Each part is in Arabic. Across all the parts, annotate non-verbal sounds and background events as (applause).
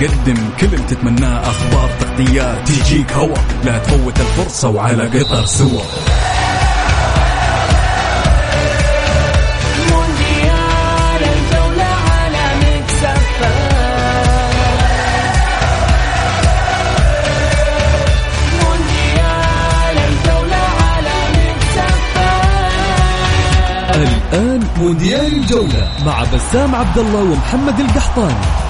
تقدم كل اللي تتمناه أخبار تغطيات تجيك هوا. لا تفوت الفرصة وعلى قطر سوا. الآن مونديال الجولة مع بسام عبد الله ومحمد القحطاني.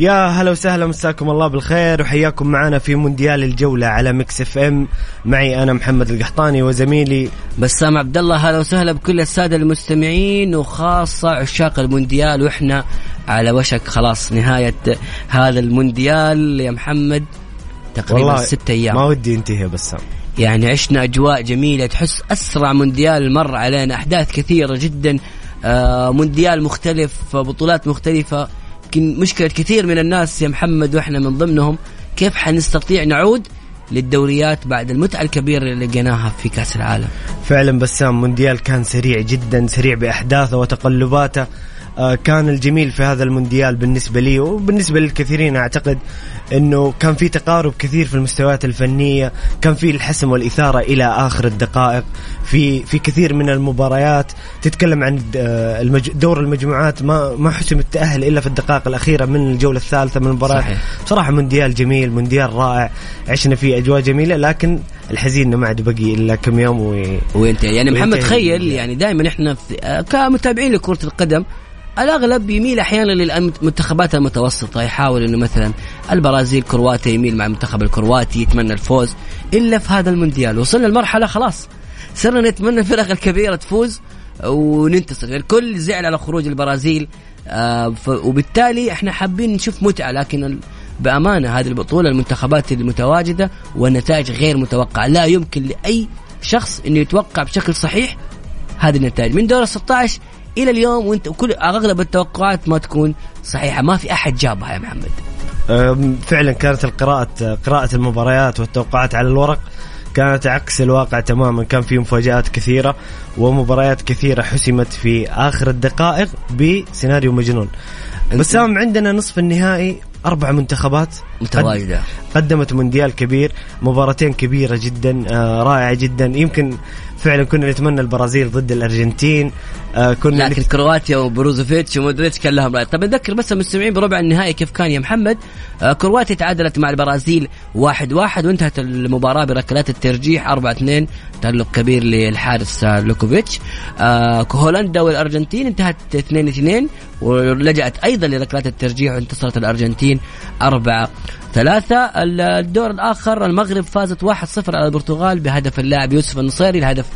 يا هلا وسهلا مساكم الله بالخير وحياكم معنا في مونديال الجولة على Mix FM. معي أنا محمد القحطاني وزميلي. بسام عبد الله هلا وسهلا بكل السادة المستمعين وخاصة عشاق المونديال وإحنا على وشك خلاص نهاية هذا المونديال. يا محمد تقريبا ستة أيام. ما ودي ينتهي بسام. يعني عشنا أجواء جميلة تحس أسرع مونديال مر علينا أحداث كثيرة جدا. آه، مونديال مختلف بطولات مختلفة. يمكن مشكلة كثير من الناس يا محمد وإحنا من ضمنهم. كيف حنستطيع نعود للدوريات بعد المتعة الكبيرة اللي لقيناها في كأس العالم؟ فعلا بسام مونديال كان سريع جدا سريع بأحداثه وتقلباته. كان الجميل في هذا المونديال بالنسبة لي وبالنسبة للكثيرين أعتقد أنه كان في تقارب كثير في المستويات الفنية كان في الحسم والإثارة إلى آخر الدقائق في في كثير من المباريات تتكلم عن آه،. دور المجموعات ما ما حسم التأهل إلا في الدقائق الأخيرة من الجولة الثالثة من المباراة صحيح. بصراحة مونديال جميل مونديال رائع عشنا فيه أجواء جميلة لكن الحزين إنه ما عاد بقي إلا كم يوم و... وانت يعني محمد وينتهي تخيل المونديال. يعني دائما إحنا في آه، كمتابعين لكرة القدم الأغلب يميل أحيانا للمنتخبات المتوسطة يحاول إنه مثلا البرازيل كرواتيا يميل مع المنتخب الكرواتي يتمنى الفوز إلا في هذا المونديال. وصلنا لمرحلة خلاص صرنا نتمنى الفرق الكبيرة تفوز وننتصر. الكل زعل على خروج البرازيل آه، وبالتالي إحنا حابين نشوف متعة لكن بأمانة هذه البطولة المنتخبات المتواجدة والنتائج غير متوقعة. لا يمكن لأي شخص إنه يتوقع بشكل صحيح هذه النتائج. من دور ال 16 إلى اليوم وأنت وكل أغلب التوقعات ما تكون صحيحة. ما في أحد جابها يا محمد. فعلا كانت القراءة قراءة المباريات والتوقعات على الورق كانت عكس الواقع تماما. كان في مفاجآت كثيرة ومباريات كثيرة حسمت في آخر الدقائق بسيناريو مجنون. بسام عندنا نصف النهائي أربع منتخبات. متواجدة. قدمت مونديال كبير مباراتين كبيرة جدا آه، رائعة جدا. يمكن فعلا كنا نتمنى البرازيل ضد الأرجنتين آه، كنا لكن كرواتيا وبروزوفيتش ومودريتش كان لهم رأي. طب نذكر بس المستمعين بربع النهائي كيف كان يا محمد؟ آه كرواتيا تعادلت مع البرازيل واحد واحد وانتهت المباراة بركلات الترجيح أربعة اثنين تألق كبير للحارس لوكوفيتش. آه هولندا والأرجنتين انتهت اثنين اثنين ولجأت أيضا لركلات الترجيح وانتصرت الأرجنتين أربعة ثلاثة الدور الآخر المغرب فازت 1-0 على البرتغال بهدف اللاعب يوسف النصيري الهدف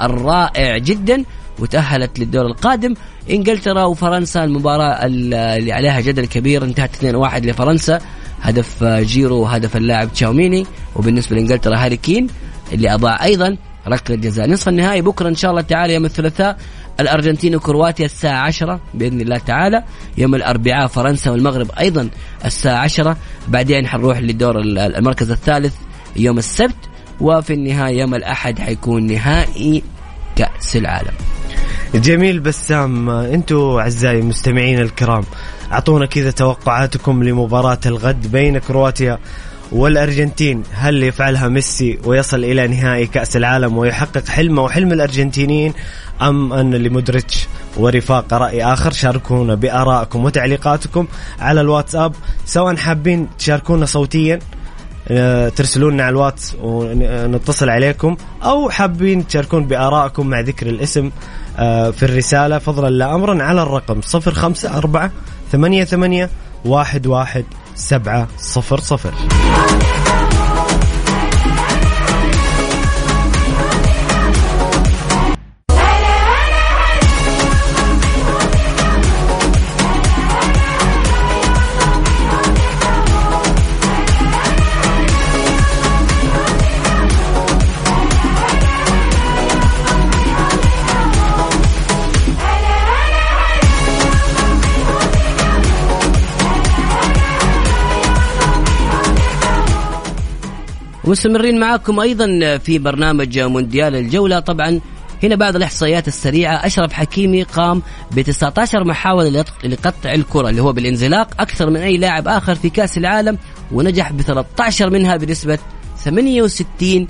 الرائع جدا وتأهلت للدور القادم. إنجلترا وفرنسا المباراة اللي عليها جدل كبير انتهت 2-1 لفرنسا. هدف جيرو وهدف اللاعب تشاوميني. وبالنسبة لإنجلترا هاري كين اللي أضاع أيضا ركلة جزاء. نصف النهائي بكرة إن شاء الله تعالى يوم الثلاثاء. الأرجنتين وكرواتيا الساعة 10 بإذن الله تعالى يوم الأربعاء فرنسا والمغرب أيضا الساعة 10 بعدين حنروح للدور ال- المركز الثالث يوم السبت وفي النهاية يوم الأحد حيكون نهائي كأس العالم. جميل بسام أنتم أعزائي المستمعين الكرام أعطونا كذا توقعاتكم لمباراة الغد بين كرواتيا والأرجنتين. هل يفعلها ميسي ويصل إلى نهائي كأس العالم ويحقق حلمه وحلم الأرجنتينيين أم أن لمودريتش ورفاق رأي آخر. شاركونا بارائكم وتعليقاتكم على الواتساب سواء حابين تشاركونا صوتيا آه، ترسلون لنا على الواتس ونتصل عليكم أو حابين تشاركون بارائكم مع ذكر الاسم آه، في الرسالة فضلا لا امرا على الرقم 054 88 11 مستمرين معاكم أيضا في برنامج مونديال الجولة. طبعا هنا بعض الإحصائيات السريعة. أشرف حكيمي قام ب 19 محاوله لقطع الكرة اللي هو بالانزلاق. أكثر من أي لاعب آخر في كأس العالم ونجح ب 13 منها بنسبة 68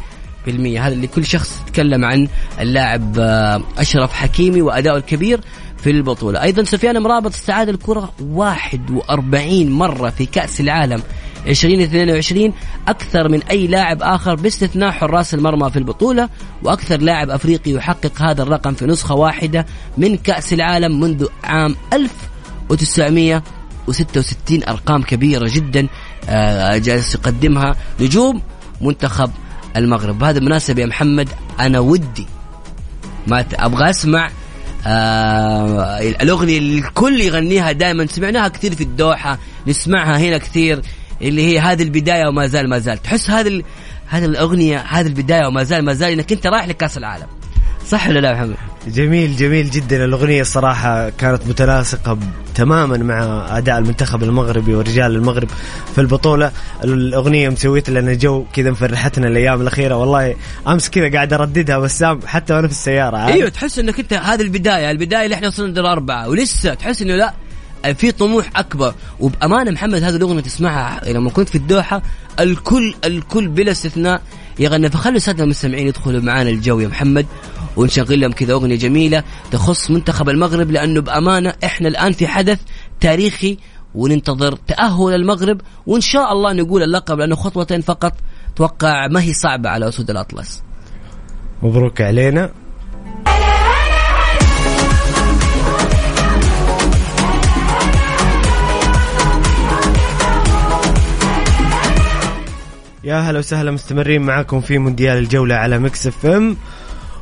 بالمية. هذا اللي كل شخص يتكلم عن اللاعب آه، أشرف حكيمي وأداؤه الكبير. في البطولة. أيضا سفيان مرابط استعاد الكرة 41 مرة في كأس العالم 2022 أكثر من أي لاعب آخر باستثناء حراس المرمى في البطولة وأكثر لاعب أفريقي يحقق هذا الرقم في نسخة واحدة من كأس العالم منذ عام 1966 أرقام كبيرة جدا آه، جالس يقدمها نجوم منتخب المغرب. بهذا المناسبة يا محمد أنا ودي ما أبغى أسمع آه الأغنية اللي الكل يغنيها دائما سمعناها كثير في الدوحة نسمعها هنا كثير اللي هي هذه البداية وما زال ما زال. تحس هذه هذه الأغنية هذه البداية وما زال ما زال إنك أنت رايح لكأس العالم. صح ولا لا محمد؟ جميل جميل جدا. الأغنية الصراحة كانت متناسقة تماما مع أداء المنتخب المغربي ورجال المغرب في البطولة. الأغنية مسويت لنا جو كذا مفرحتنا الأيام الأخيرة. والله أمس كذا قاعد أرددها بسام حتى وأنا في السيارة؟ أيوه تحس إنك أنت هذه البداية البداية اللي إحنا وصلنا دور اربعه ولسه تحس إنه لا في طموح أكبر. وبأمانة محمد هذه الأغنية تسمعها لما كنت في الدوحة. الكل الكل بلا استثناء. يغني. فخلوا الساده المستمعين يدخلوا معانا الجو يا محمد ونشغل لهم كذا أغنية جميلة تخص منتخب المغرب لأنه بأمانة إحنا الآن في حدث تاريخي وننتظر تأهل المغرب وإن شاء الله نقول اللقب لأنه خطوتين فقط توقع ما هي صعبة على أسود الأطلس. مبروك علينا. يا هلا وسهلا مستمرين معاكم في مونديال الجولة على Mix FM.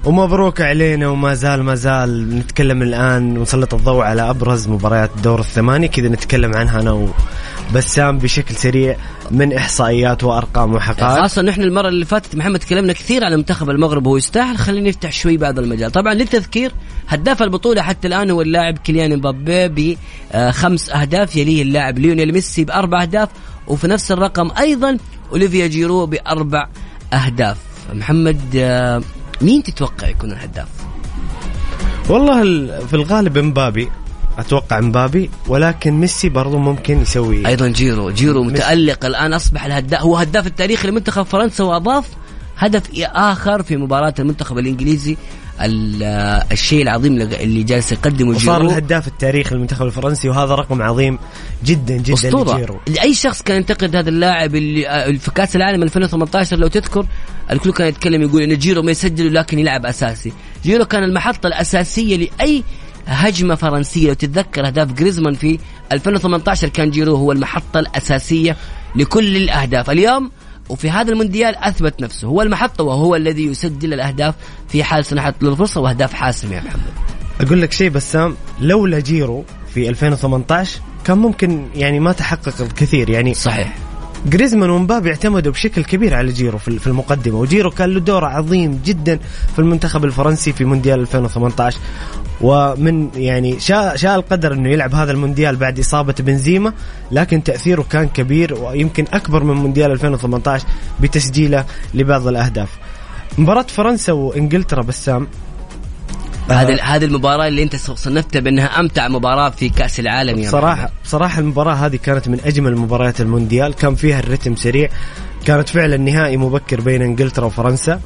ومبروك علينا وما زال ما زال نتكلم الآن ونسلط الضوء على أبرز مباريات الدور الثمانية كذا نتكلم عنها أنا وبسام بشكل سريع من إحصائيات وأرقام وحقائق. خاصة نحن المرة اللي فاتت محمد تكلمنا كثير عن منتخب المغرب وهو يستاهل. خلينا نفتح شوي بعض المجال. طبعا للتذكير هداف البطولة حتى الآن هو اللاعب كيليان مبابي بخمس أهداف يليه اللاعب ليونيل ميسي بأربع أهداف وفي نفس الرقم أيضا أوليفييه جيرو بأربع أهداف. محمد آه، مين تتوقع يكون الهداف؟ والله ال- في الغالب مبابي. أتوقع مبابي ولكن ميسي برضو ممكن يسوي أيضا جيرو. جيرو متألق الآن أصبح الهداف هو هداف التاريخي لمنتخب فرنسا وأضاف هدف آخر في مباراة المنتخب الإنجليزي ال- الشيء العظيم اللي جالس يقدمه وصار جيرو. الهداف التاريخي للمنتخب الفرنسي وهذا رقم عظيم جدا جدا أسطورة. لجيرو. لأي شخص كان ينتقد هذا اللاعب اللي آه، في كأس العالم 2018 لو تذكر الكل كان يتكلم يقول إن جيرو ما يسجل لكن يلعب أساسي. جيرو كان المحطة الأساسية لأي هجمة فرنسية. لو تتذكر أهداف جريزمان في 2018 كان جيرو هو المحطة الأساسية لكل الأهداف. اليوم وفي هذا المونديال أثبت نفسه. هو المحطة وهو الذي يسجل الأهداف في حال سنحت له الفرصة وأهداف حاسمة يا محمد. أقول لك شيء بسام لولا جيرو في 2018 كان ممكن يعني ما تحقق الكثير. يعني صحيح. جريزمان ومبابي اعتمدوا بشكل كبير على جيرو في في المقدمة وجيرو كان له دور عظيم جدا في المنتخب الفرنسي في مونديال 2018 ومن يعني شاء شاء القدر إنه يلعب هذا المونديال بعد إصابة بنزيما لكن تأثيره كان كبير ويمكن أكبر من مونديال 2018 بتسجيله لبعض الأهداف. مباراة فرنسا وإنجلترا بسام هذه هذه المباراة اللي أنت صنفتها بأنها أمتع مباراة في كأس العالم يا صراحة محمد. بصراحة المباراة هذه كانت من أجمل مباريات المونديال كان فيها الرتم سريع كانت فعلا نهائي مبكر بين إنجلترا وفرنسا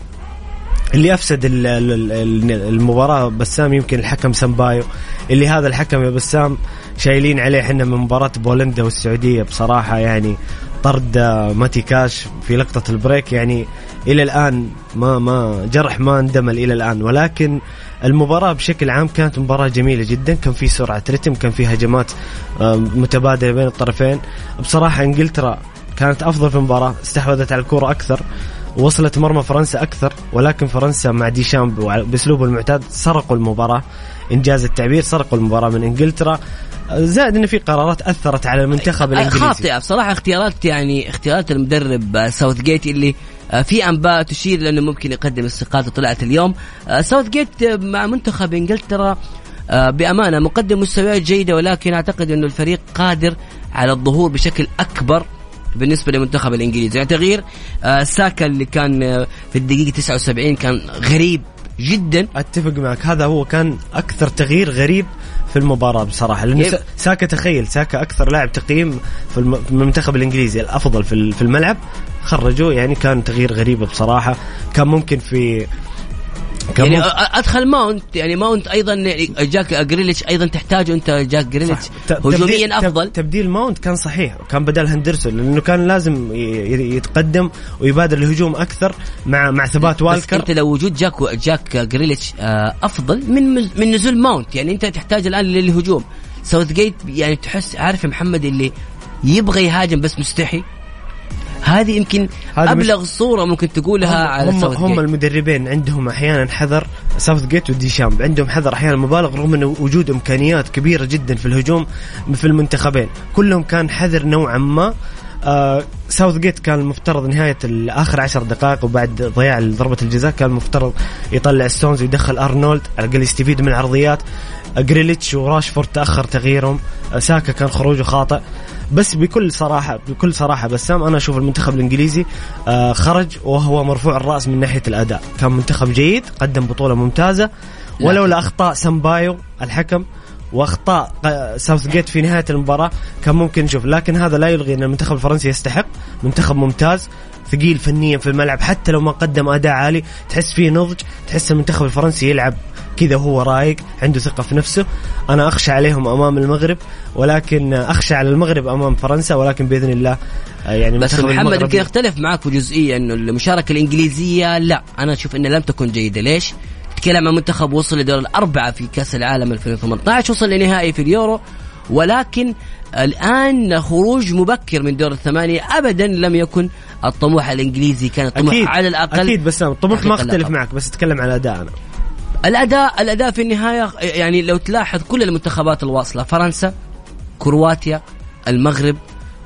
اللي أفسد ال- ال- ال- المباراة بسام يمكن الحكم سامبايو. اللي هذا الحكم يا بسام شايلين عليه إحنا من مباراة بولندا والسعودية. بصراحة يعني طرد ماتي كاش في لقطة ال break. يعني إلى الآن ما ما جرح ما اندمل إلى الآن. ولكن المباراة بشكل عام كانت مباراة جميلة جدا. كان في سرعة رتم كان في هجمات متبادلة بين الطرفين. بصراحة إنجلترا كانت أفضل في المباراة استحوذت على الكرة أكثر. وصلت مرمى فرنسا أكثر ولكن فرنسا مع ديشامب بأسلوبه المعتاد سرقوا المباراة. إن جاز التعبير سرقوا المباراة من إنجلترا. زائد إن في قرارات أثرت على المنتخب الإنجليزي. خاطئة. بصراحة اختيارات يعني اختيارات المدرب آه، ساوث جيت اللي آه، في أنباء تشير لأنه ممكن يقدم استقالته طلعت اليوم. آه، ساوث جيت مع منتخب إنجلترا بأمانة مقدم مستويات جيدة ولكن أعتقد أنه الفريق قادر على الظهور بشكل أكبر. بالنسبة للمنتخب الإنجليزي. يعني تغيير ساكا اللي كان في الدقيقة 79 كان غريب جدا. أتفق معك. هذا هو كان أكثر تغيير غريب في المباراة بصراحة. لأنه Yep. ساكا تخيل ساكا أكثر لاعب تقييم في الم- في المنتخب الإنجليزي الأفضل في ال- في الملعب. خرجوه يعني كان تغيير غريب بصراحة. كان ممكن في يعني أدخل ماونت يعني ماونت أيضا جاك جريليتش أيضا تحتاجه أنت جاك جريليتش. هجوميا أفضل. تبديل ماونت كان صحيح كان بدل هندرسون لأنه كان لازم يتقدم ويبادر الهجوم أكثر مع مع ثبات بس ووكر. أنت لو وجود جاك جاك جريليتش آه، أفضل من من نزول ماونت. يعني أنت تحتاج الآن للهجوم. ساوث جيت يعني تحس عارف يا محمد اللي يبغى يهاجم بس مستحي؟ هذه يمكن أبلغ صورة ممكن تقولها على هم, ساوث هم جيت. المدربين عندهم أحيانا حذر ساوث جيت وديشامب عندهم حذر أحيانا مبالغ رغم انه وجود إمكانيات كبيرة جدا في الهجوم في المنتخبين. كلهم كان حذر نوعا ما. آه ساوث جيت كان المفترض نهاية اخر عشر دقائق وبعد ضياع ضربة الجزاء كان المفترض يطلع ستونز ويدخل ارنولد على الأقل يستفيد من العرضيات. آه، جريليتش وراشفورد تأخر تغييرهم. آه ساكا كان خروجه خاطئ. بس بكل صراحة بكل صراحة بسام أنا أشوف المنتخب الإنجليزي آه خرج وهو مرفوع الرأس من ناحية الأداء. كان منتخب جيد قدم بطولة ممتازة ولولا أخطاء سامبايو الحكم وأخطاء ق- ساوث جيت في نهاية المباراة كان ممكن نشوف. لكن هذا لا يلغي أن المنتخب الفرنسي يستحق منتخب ممتاز. ثقيل فنيا في الملعب. حتى لو ما قدم أداء عالي تحس فيه نضج تحس المنتخب الفرنسي يلعب كذا وهو رايق عنده ثقة في نفسه. أنا أخشى عليهم أمام المغرب ولكن أخشى على المغرب أمام فرنسا ولكن بإذن الله آه، يعني بس محمد يمكن اختلف معك في جزئية إنه المشاركة الإنجليزية لا. أنا أشوف انها لم تكن جيدة. ليش؟ تتكلم عن منتخب وصل لدور الأربعة في كأس العالم 2018 وصل لنهائي في اليورو. ولكن الآن خروج مبكر من دور الثمانية ابدا لم يكن الطموح الإنجليزي كان الطموح أكيد على الأقل أكيد بس الطموح ما أختلف. معك بس أتكلم على أداء أنا الأداء الأداء في النهاية يعني لو تلاحظ كل المنتخبات الواصلة فرنسا كرواتيا المغرب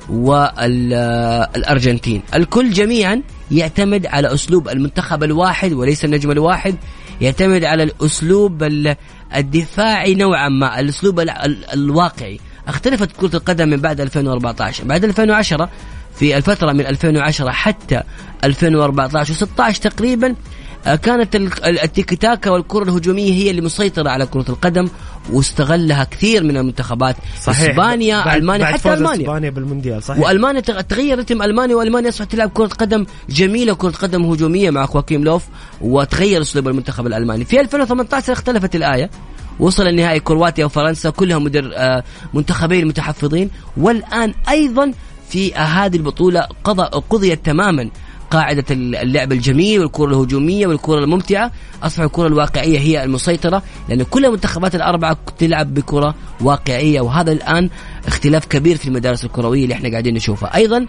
والأرجنتين الكل جميعا يعتمد على أسلوب المنتخب الواحد وليس النجم الواحد يعتمد على الأسلوب ال- الدفاعي نوعا ما الأسلوب ال- ال- الواقعي. اختلفت كرة القدم من بعد 2014 بعد 2010 في الفترة من 2010 حتى 2014 و16 تقريبا كانت ال- ال- التيكي تاكا والكرة الهجومية هي اللي مسيطرة على كرة القدم واستغلها كثير من المنتخبات. إسبانيا بعد ألمانيا بعد حتى ألمانيا. إسبانيا بالمونديال صحيح. وألمانيا تغ- تغير رتم ألمانيا وألمانيا اصبحت تلعب كرة قدم جميلة كرة قدم هجومية مع كواكيم لوف وتغير أسلوب المنتخب الألماني. في 2018 اختلفت الآية. وصل النهائي كرواتيا وفرنسا كلها مدر آه، منتخبين متحفظين. والآن أيضا في هذه البطولة قضى قضيت تماما قاعدة اللعب الجميل والكرة الهجومية والكرة الممتعة. أصبح الكرة الواقعية هي المسيطرة لأن كل المنتخبات الأربعة تلعب بكرة واقعية وهذا الآن اختلاف كبير في المدارس الكروية اللي إحنا قاعدين نشوفها. أيضا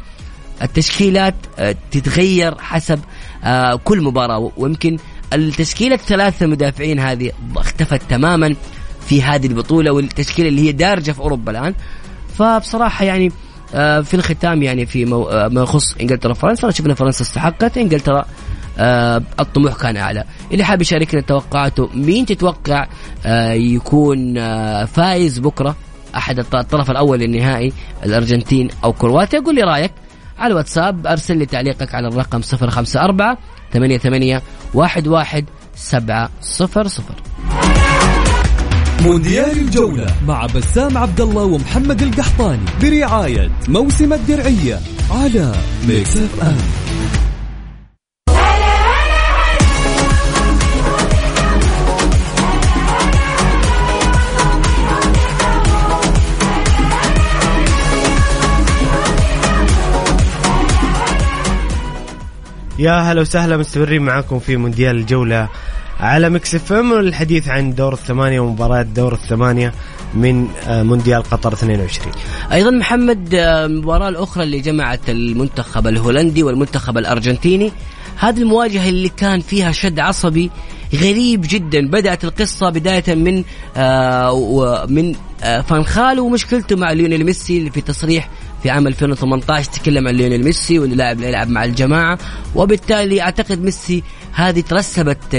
التشكيلات آه، تتغير حسب آه، كل مباراة ويمكن التشكيلة الثلاثة مدافعين هذه اختفت تماما في هذه البطولة والتشكيلة اللي هي دارجة في أوروبا الآن. فبصراحة يعني في الختام يعني في آه، ما يخص إنجلترا وفرنسا شفنا فرنسا استحقت إنجلترا آه، الطموح كان أعلى. اللي حاب يشاركنا توقعاته مين تتوقع آه، يكون آه، فايز بكرة؟ أحد الط- الطرف الأول للنهائي الأرجنتين أو كرواتيا؟ قول لي رأيك على الواتساب أرسل لي تعليقك على الرقم 054 88 11 700 مونديال الجولة مع بسام عبد الله ومحمد القحطاني برعاية موسم الدرعية على Mix FM يا هلا وسهلا مستمرين معاكم في مونديال الجولة. على Mix FM الحديث عن دور الثمانية ومباراة دور الثمانية من آه، مونديال قطر 22 أيضا محمد آه، المباراه الأخرى اللي جمعت المنتخب الهولندي والمنتخب الأرجنتيني. هذه المواجهة اللي كان فيها شد عصبي غريب جدا. بدأت القصة بداية من آه ومن آه فانخال ومشكلته مع ليونيل ميسي في تصريح في عام 2018 تكلم عن ليونيل ميسي وانه لاعب لا يلعب مع الجماعة وبالتالي أعتقد ميسي هذه ترسبت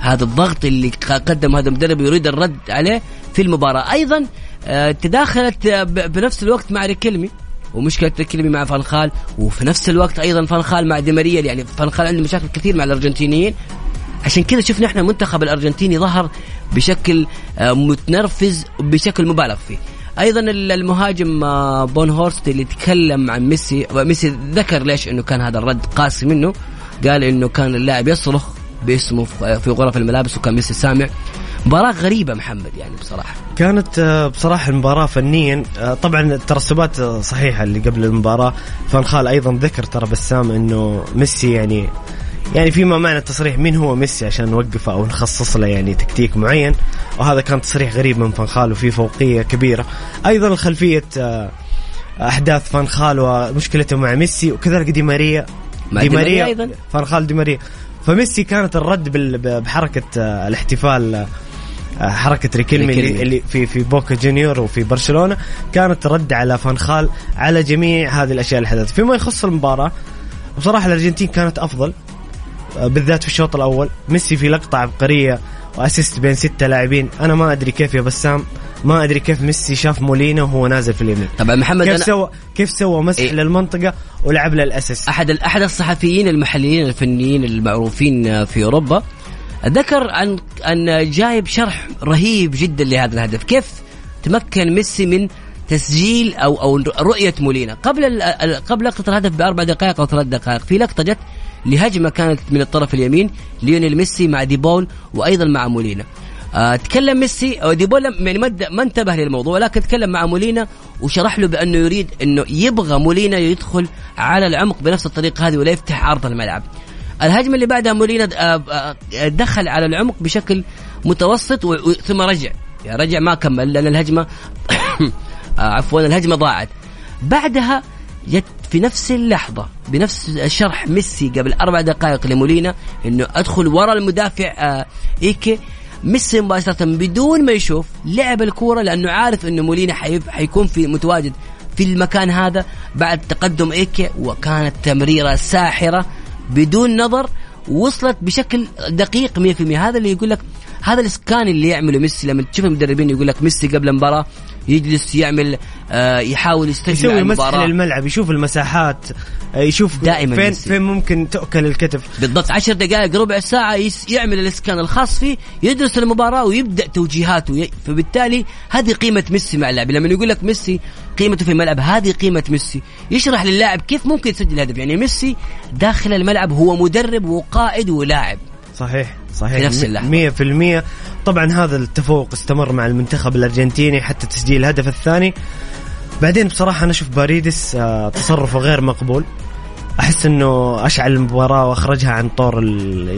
هذا الضغط اللي قدم هذا المدرب يريد الرد عليه في المباراة. أيضا آه، تداخلت بنفس الوقت مع ريكيلمي ومشكلة ريكيلمي مع فانخال وفي نفس الوقت أيضا فانخال مع ديماريا يعني فانخال عنده مشاكل كثير مع الأرجنتينيين. عشان كذا شفنا إحنا المنتخب الأرجنتيني ظهر بشكل آه، متنرفز بشكل مبالغ فيه. أيضا ال- المهاجم آه، فيغهورست اللي تكلم عن ميسي وميسي ذكر ليش إنه كان هذا الرد قاسي منه. قال إنه كان اللاعب يصرخ باسمه في في غرف الملابس وكان ميسي سامع. مباراة غريبة محمد يعني بصراحة. كانت آه، بصراحة المباراة فنيا آه، طبعا الترسبات آه، صحيحة اللي قبل المباراة. فانخال أيضا ذكر ترى بسام أنه ميسي يعني يعني فيما معنى التصريح مين هو ميسي عشان نوقفه أو نخصص له يعني تكتيك معين؟ وهذا كان تصريح غريب من فانخال وفي فوقية كبيرة. أيضا خلفية آه، أحداث فانخال ومشكلته مع ميسي وكذلك دي ماريا. دي دي ماريا أيضاً. فانخال دي ماريا. فميسي كانت الرد بحركة آه، الاحتفال آه، حركة ريكيلمي. اللي, اللي في في بوكا جونيور وفي برشلونة. كانت رد على فانخال على جميع هذه الأشياء اللي حدثت. فيما يخص المباراة بصراحة الأرجنتين كانت أفضل. بالذات في الشوط الأول. ميسي في لقطة عبقرية و assist بين ستة لاعبين. أنا ما أدري كيف يا بسام. ما أدري كيف ميسي شاف مولينا وهو نازل في اليمين. طبعا محمد كيف أنا سوى كيف سوى مسح إيه. للمنطقة ولعب له ال assist احد أحد الصحفيين المحليين الفنيين المعروفين في أوروبا ذكر عن أن جايب شرح رهيب جدا لهذا الهدف. كيف تمكن ميسي من تسجيل أو أو رؤية مولينا قبل قبل لقطة الهدف بأربع دقائق أو ثلاث دقائق في لقطة جت لهجمه كانت من الطرف اليمين ليونيل ميسي مع ديبول وأيضا مع مولينا. آه تكلم ميسي أو ديبول يعني ما انتبه للموضوع ولكن تكلم مع مولينا وشرح له بأنه يريد إنه يبغى مولينا يدخل على العمق بنفس الطريقة هذه ولا يفتح عرض الملعب. الهجمة اللي بعدها مولينا آه، آه، دخل على العمق بشكل متوسط ثم رجع. يعني رجع ما كمل لأن الهجمه (coughs) عفوا الهجمة ضاعت. بعدها جت في نفس اللحظة بنفس شرح ميسي قبل أربع دقائق لمولينا إنه أدخل ورا المدافع آه إيكي. ميسي مباشرة بدون ما يشوف لعب الكورة لأنه عارف إنه مولينا حيكون في متواجد في المكان هذا بعد تقدم إيكي وكانت تمريرة ساحرة بدون نظر وصلت بشكل دقيق 100% هذا اللي يقول لك هذا الإسكان اللي يعمله ميسي لما تشوف المدربين يقول لك ميسي قبل المباراة يجلس يعمل آه يحاول يستجمع يسوي مسح المباراة. للملعب يشوف المساحات آه، يشوف دائماً فين ميسي. فين ممكن تؤكل الكتف. بالضبط. عشر دقائق ربع ساعة يعمل الإسكان الخاص فيه يدرس المباراة ويبدأ توجيهاته. فبالتالي هذه قيمة ميسي مع اللاعب. لما يقول لك ميسي قيمته في الملعب هذه قيمة ميسي. يشرح للاعب كيف ممكن يسجل هدف. يعني ميسي داخل الملعب هو مدرب وقائد ولاعب. صحيح صحيح. في نفس اللحظة. مية في المية. طبعا هذا التفوق استمر مع المنتخب الأرجنتيني حتى تسجيل الهدف الثاني. بعدين بصراحة أنا أشوف باريدس آه، تصرفه غير مقبول. أحس أنه أشعل المباراة وأخرجها عن طور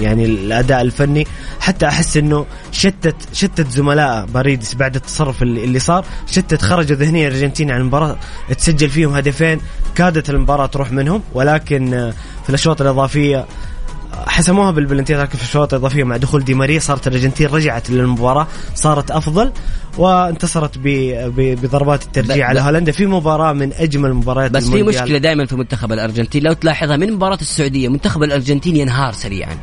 يعني الأداء الفني. حتى أحس أنه شتت شتت زملاء باريدس بعد التصرف اللي, صار. شتت خرجوا ذهنيا الأرجنتين عن المباراة تسجل فيهم هدفين كادت المباراة تروح منهم. ولكن آه، في الأشواط الإضافية حسموها بالبلنتيات لكن في الشوط الإضافية مع دخول دي ماريا صارت الأرجنتين رجعت للمباراة صارت أفضل وانتصرت بضربات الترجيح على هولندا. في مباراة من أجمل مباريات بس في المونديال. مشكلة دائما في منتخب الأرجنتين. لو تلاحظها من مباراة السعودية منتخب الأرجنتين ينهار سريعا.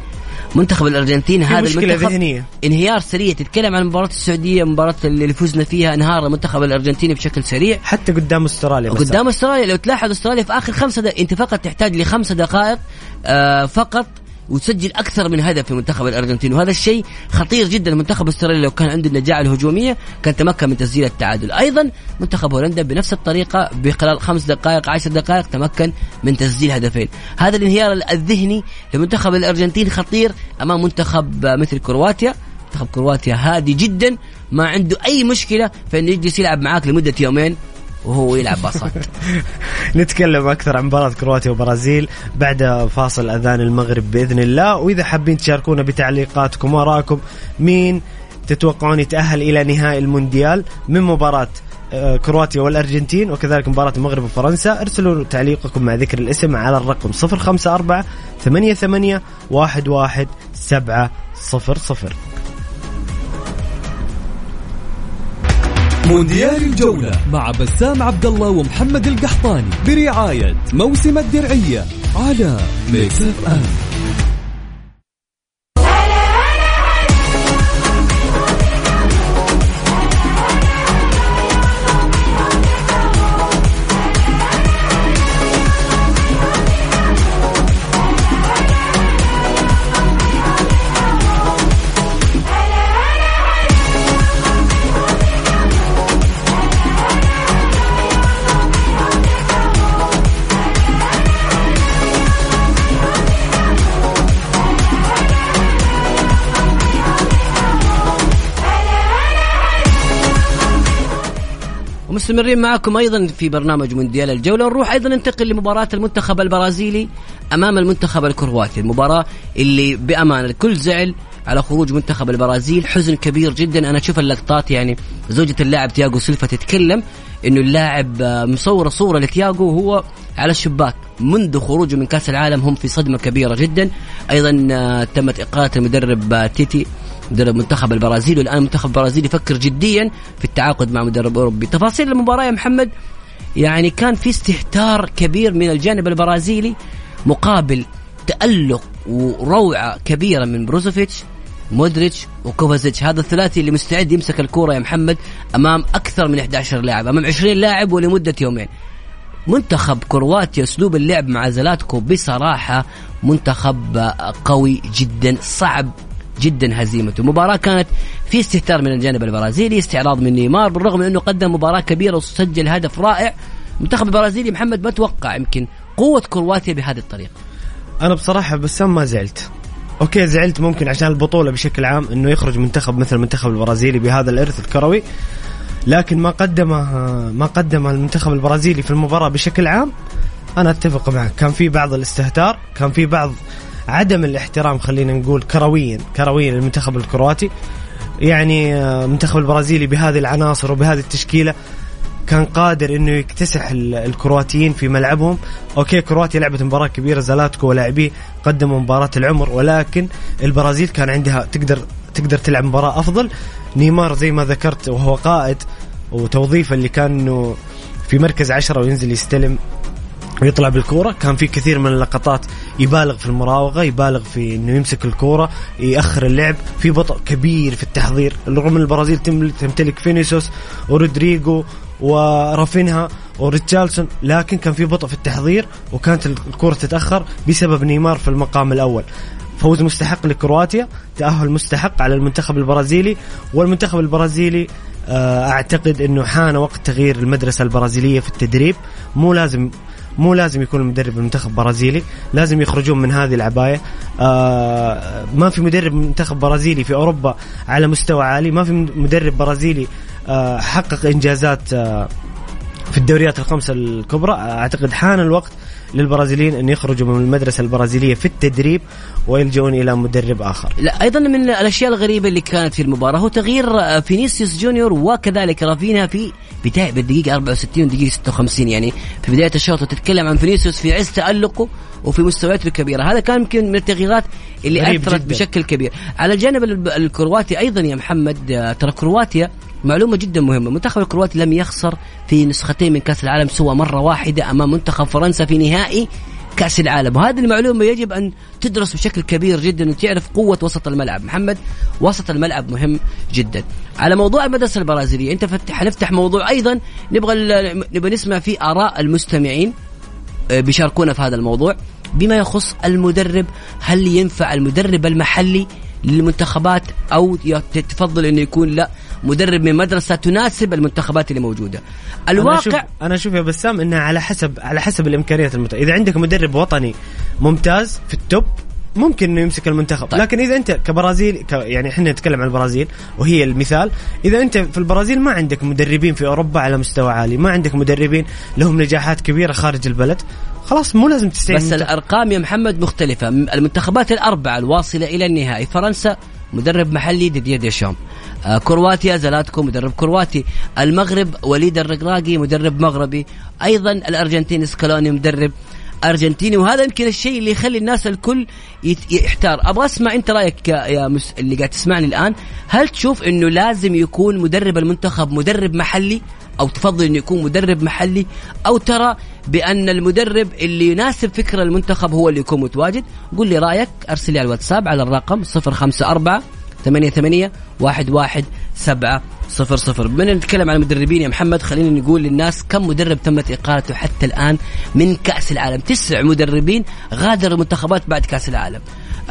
منتخب الأرجنتين في هذا المنتخب ذهنية. انهيار سريع. تتكلم عن مباراة السعودية مباراة اللي فزنا فيها انهار المنتخب الأرجنتيني بشكل سريع. حتى قدام أستراليا بس. قدام أستراليا لو تلاحظ أستراليا في آخر خمسة دقائق انت فقط تحتاج لخمسة دقائق آه فقط وتسجل أكثر من هدف في منتخب الأرجنتين. وهذا الشيء خطير جدا. منتخب استراليا لو كان عنده النجاعة الهجومية كان تمكن من تسجيل التعادل. أيضا منتخب هولندا بنفس الطريقة بخلال خمس دقائق عشر دقائق تمكن من تسجيل هدفين. هذا الانهيار الذهني لمنتخب الأرجنتين خطير أمام منتخب مثل كرواتيا. منتخب كرواتيا هادي جدا ما عنده أي مشكلة في انه يجلس يلعب معاك لمدة يومين. وهو يلعب باصات (laughs) نتكلم أكثر عن مباراة كرواتيا وبرازيل بعد فاصل أذان المغرب بإذن الله. وإذا حابين تشاركونا بتعليقاتكم وارائكم مين تتوقعون يتأهل إلى نهائي المونديال من مباراة آه، كرواتيا والأرجنتين وكذلك مباراة المغرب وفرنسا؟ ارسلوا تعليقكم مع ذكر الاسم على الرقم 054 88 11 700 مونديال الجولة مع بسام عبد الله ومحمد القحطاني برعاية موسم الدرعية على Mix FM ومستمرين معكم أيضا في برنامج مونديال الجولة. نروح أيضا ننتقل لمباراة المنتخب البرازيلي أمام المنتخب الكرواتي. المباراة اللي بامانه الكل زعل على خروج منتخب البرازيل. حزن كبير جدا. أنا أشوف اللقطات يعني زوجة اللاعب تياغو سيلفا تتكلم إنه اللاعب مصوره صورة لتياغو وهو على الشباك منذ خروجه من كأس العالم. هم في صدمة كبيرة جدا. أيضا آه، تمت إقالة المدرب آه، تيتي. مدرب منتخب البرازيل. والآن المنتخب البرازيلي يفكر جديا في التعاقد مع مدرب أوروبي. تفاصيل المباراة يا محمد. يعني كان في استهتار كبير من الجانب البرازيلي مقابل تألق وروعة كبيرة من بروزوفيتش مودريتش وكوفازيتش. هذا الثلاثي اللي مستعد يمسك الكورة يا محمد أمام أكثر من 11 لاعب أمام 20 لاعب ولمدة يومين. منتخب كرواتيا أسلوب اللعب مع زلاتكو بصراحة منتخب قوي جدا صعب جدا هزيمته. المباراة كانت في استهتار من الجانب البرازيلي استعراض من نيمار بالرغم من أنه قدم مباراة كبيرة وسجل هدف رائع. المنتخب البرازيلي محمد ما توقع يمكن قوة كرواتيا بهذه الطريقة. أنا بصراحة بسام ما زعلت. أوكي زعلت ممكن عشان البطولة بشكل عام إنه يخرج منتخب مثل المنتخب البرازيلي بهذا الإرث الكروي لكن ما قدمه ما قدمه المنتخب البرازيلي في المباراة بشكل عام أنا أتفق معك. كان في بعض الاستهتار كان في بعض عدم الاحترام خلينا نقول كرويا كرويا للمنتخب الكرواتي. يعني آه، المنتخب البرازيلي بهذه العناصر وبهذه التشكيلة كان قادر إنه يكتسح ال- الكرواتيين في ملعبهم. أوكي كرواتيا لعبت مباراة كبيرة زلاتكو ولاعبيه قدموا مباراة العمر ولكن البرازيل كان عندها تقدر تقدر تلعب مباراة أفضل. نيمار زي ما ذكرت وهو قائد وتوظيفه اللي كان في مركز عشرة وينزل يستلم ويطلع بالكورة. كان في كثير من اللقطات يبالغ في المراوغة يبالغ في إنه يمسك الكورة يأخر اللعب. في بطء كبير في التحضير. رغم إن البرازيل تمتلك فينيسوس ورودريجو ورافينها وريتشارلسون لكن كان في بطء في التحضير وكانت الكره تتأخر بسبب نيمار في المقام الأول. فوز مستحق لكرواتيا تأهل مستحق على المنتخب البرازيلي والمنتخب البرازيلي أعتقد إنه حان وقت تغيير المدرسة البرازيلية في التدريب. مو لازم مو لازم يكون المدرب المنتخب برازيلي لازم يخرجون من هذه العباية. آه ما في مدرب منتخب برازيلي في أوروبا على مستوى عالي ما في مدرب برازيلي آه حقق إنجازات آه في الدوريات الخمسة الكبرى. أعتقد حان الوقت للبرازيليين أن يخرجوا من المدرسة البرازيلية في التدريب. ويلجؤون إلى مدرب آخر. لا أيضا من الأشياء الغريبة اللي كانت في المباراة هو تغيير آه، فينيسيوس جونيور وكذلك رافينها في بداية بالدقيقة 64 ودقيقة 56 يعني في بداية الشوط تتكلم عن فينيسيوس في عز تألقه وفي مستوياته الكبيرة. هذا كان يمكن من التغييرات اللي أثرت جداً. بشكل كبير. على الجانب ال- الكرواتي أيضا يا محمد آه، ترى كرواتيا معلومة جدا مهمة، المنتخب الكرواتي لم يخسر في نسختين من كأس العالم سوى مرة واحدة أمام منتخب فرنسا في نهائي كأس العالم، وهذه المعلومة يجب أن تدرس بشكل كبير جدا وتعرف قوة وسط الملعب، محمد وسط الملعب مهم جدا. على موضوع المدرسة البرازيلية، أنت فت- حنفتح موضوع أيضا. نبغى نبغى نسمع فيه آراء المستمعين آه، بيشاركونا في هذا الموضوع. بما يخص المدرب هل ينفع المدرب المحلي للمنتخبات أو تفضل إنه يكون لا؟ مدرب من مدرسة تناسب المنتخبات اللي موجودة أنا أشوف الواقع أنا أشوف يا بسام انها على حسب على حسب الإمكانيات المت... إذا عندك مدرب وطني ممتاز في التوب ممكن إنه يمسك المنتخب طيب. لكن إذا أنت كبرازيل ك يعني إحنا نتكلم عن البرازيل وهي المثال إذا أنت في البرازيل ما عندك مدربين في أوروبا على مستوى عالي ما عندك مدربين لهم نجاحات كبيرة خارج البلد خلاص مو لازم تستعين بس بالمنتخب. الأرقام يا محمد مختلفة المنتخبات الأربعة الواصلة إلى النهائي فرنسا مدرب محلي ديديer ديشام. آه، كرواتيا زلاتكو مدرب كرواتي. المغرب وليد الرقراقي مدرب مغربي. أيضا الأرجنتين سكالوني مدرب أرجنتيني. وهذا يمكن الشيء اللي يخلي الناس الكل يحتار. أبغى أسمع أنت رأيك يا مس... اللي قاعد تسمعني الآن. هل تشوف إنه لازم يكون مدرب المنتخب مدرب محلي؟ أو تفضل إنه يكون مدرب محلي أو ترى بأن المدرب اللي يناسب فكر المنتخب هو اللي يكون متواجد. قول لي رأيك أرسل لي على الواتساب على الرقم 054 ثمانية ثمانية واحد واحد سبعة صفر صفر. بما نتكلم عن المدربين يا محمد خلينا نقول للناس كم مدرب تمت إقالته حتى الآن من كأس العالم؟ تسع مدربين غادروا المنتخبات بعد كأس العالم.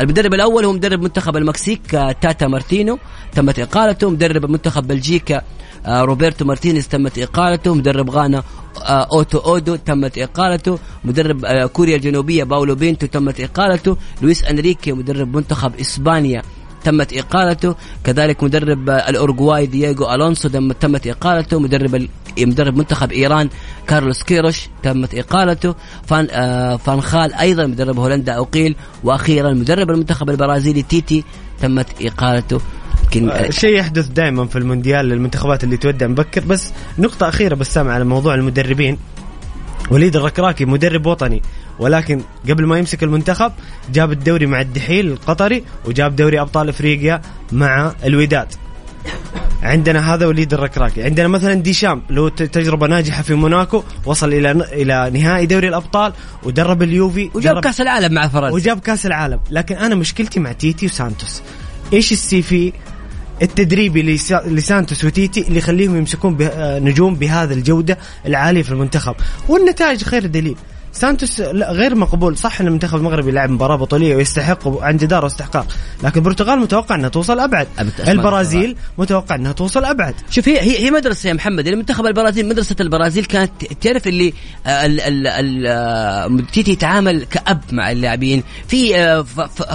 المدرب الأول هو مدرب منتخب المكسيك آه، تاتا مارتينو. تمت إقالته. مدرب منتخب بلجيكا روبرتو مارتينيز تمت إقالته مدرب غانا آه، أوتو أودو تمت إقالته مدرب آه، كوريا الجنوبية باولو بينتو تمت إقالته لويس أنريكي مدرب منتخب إسبانيا تمت إقالته كذلك مدرب آه، الاورجواي دييغو ألونسو تم- تمت إقالته مدرب مدرب منتخب إيران كارلوس كيروش تمت إقالته فان آه فان خال أيضا مدرب هولندا اقيل وأخيرا مدرب المنتخب البرازيلي تيتي تمت إقالته. يمكن آه، شيء يحدث دائما في المونديال للمنتخبات اللي تودع. مبكر بس نقطة أخيرة بس سامع على موضوع المدربين. وليد الركراكي مدرب وطني ولكن قبل ما يمسك المنتخب جاب الدوري مع الدحيل القطري وجاب دوري أبطال أفريقيا مع الوداد. عندنا هذا وليد الركراكي. عندنا مثلا ديشام له تجربة ناجحة في موناكو وصل إلى إلى نهائي دوري الأبطال ودرب اليوفي وجاب كأس العالم مع فرنسا. وجاب كأس العالم. لكن أنا مشكلتي مع تيتي وسانتوس. إيش ال CV التدريبي لسا- لسانتوس وتيتي اللي يخليهم يمسكون آه، نجوم بهذا الجودة العالية في المنتخب. والنتائج خير دليل. سانتوس لا غير مقبول. صح ان المنتخب المغربي لعب مباراة بطولية ويستحق عن جدار واستحقاق لكن البرتغال متوقع إنها توصل أبعد. البرازيل متوقع إنها توصل أبعد. شوف هي هي هي مدرسة يا محمد. المنتخب البرازيل مدرسة البرازيل كانت تعرف اللي آه، ال ال ال آه، تيتي يتعامل كأب مع اللاعبين. في آه،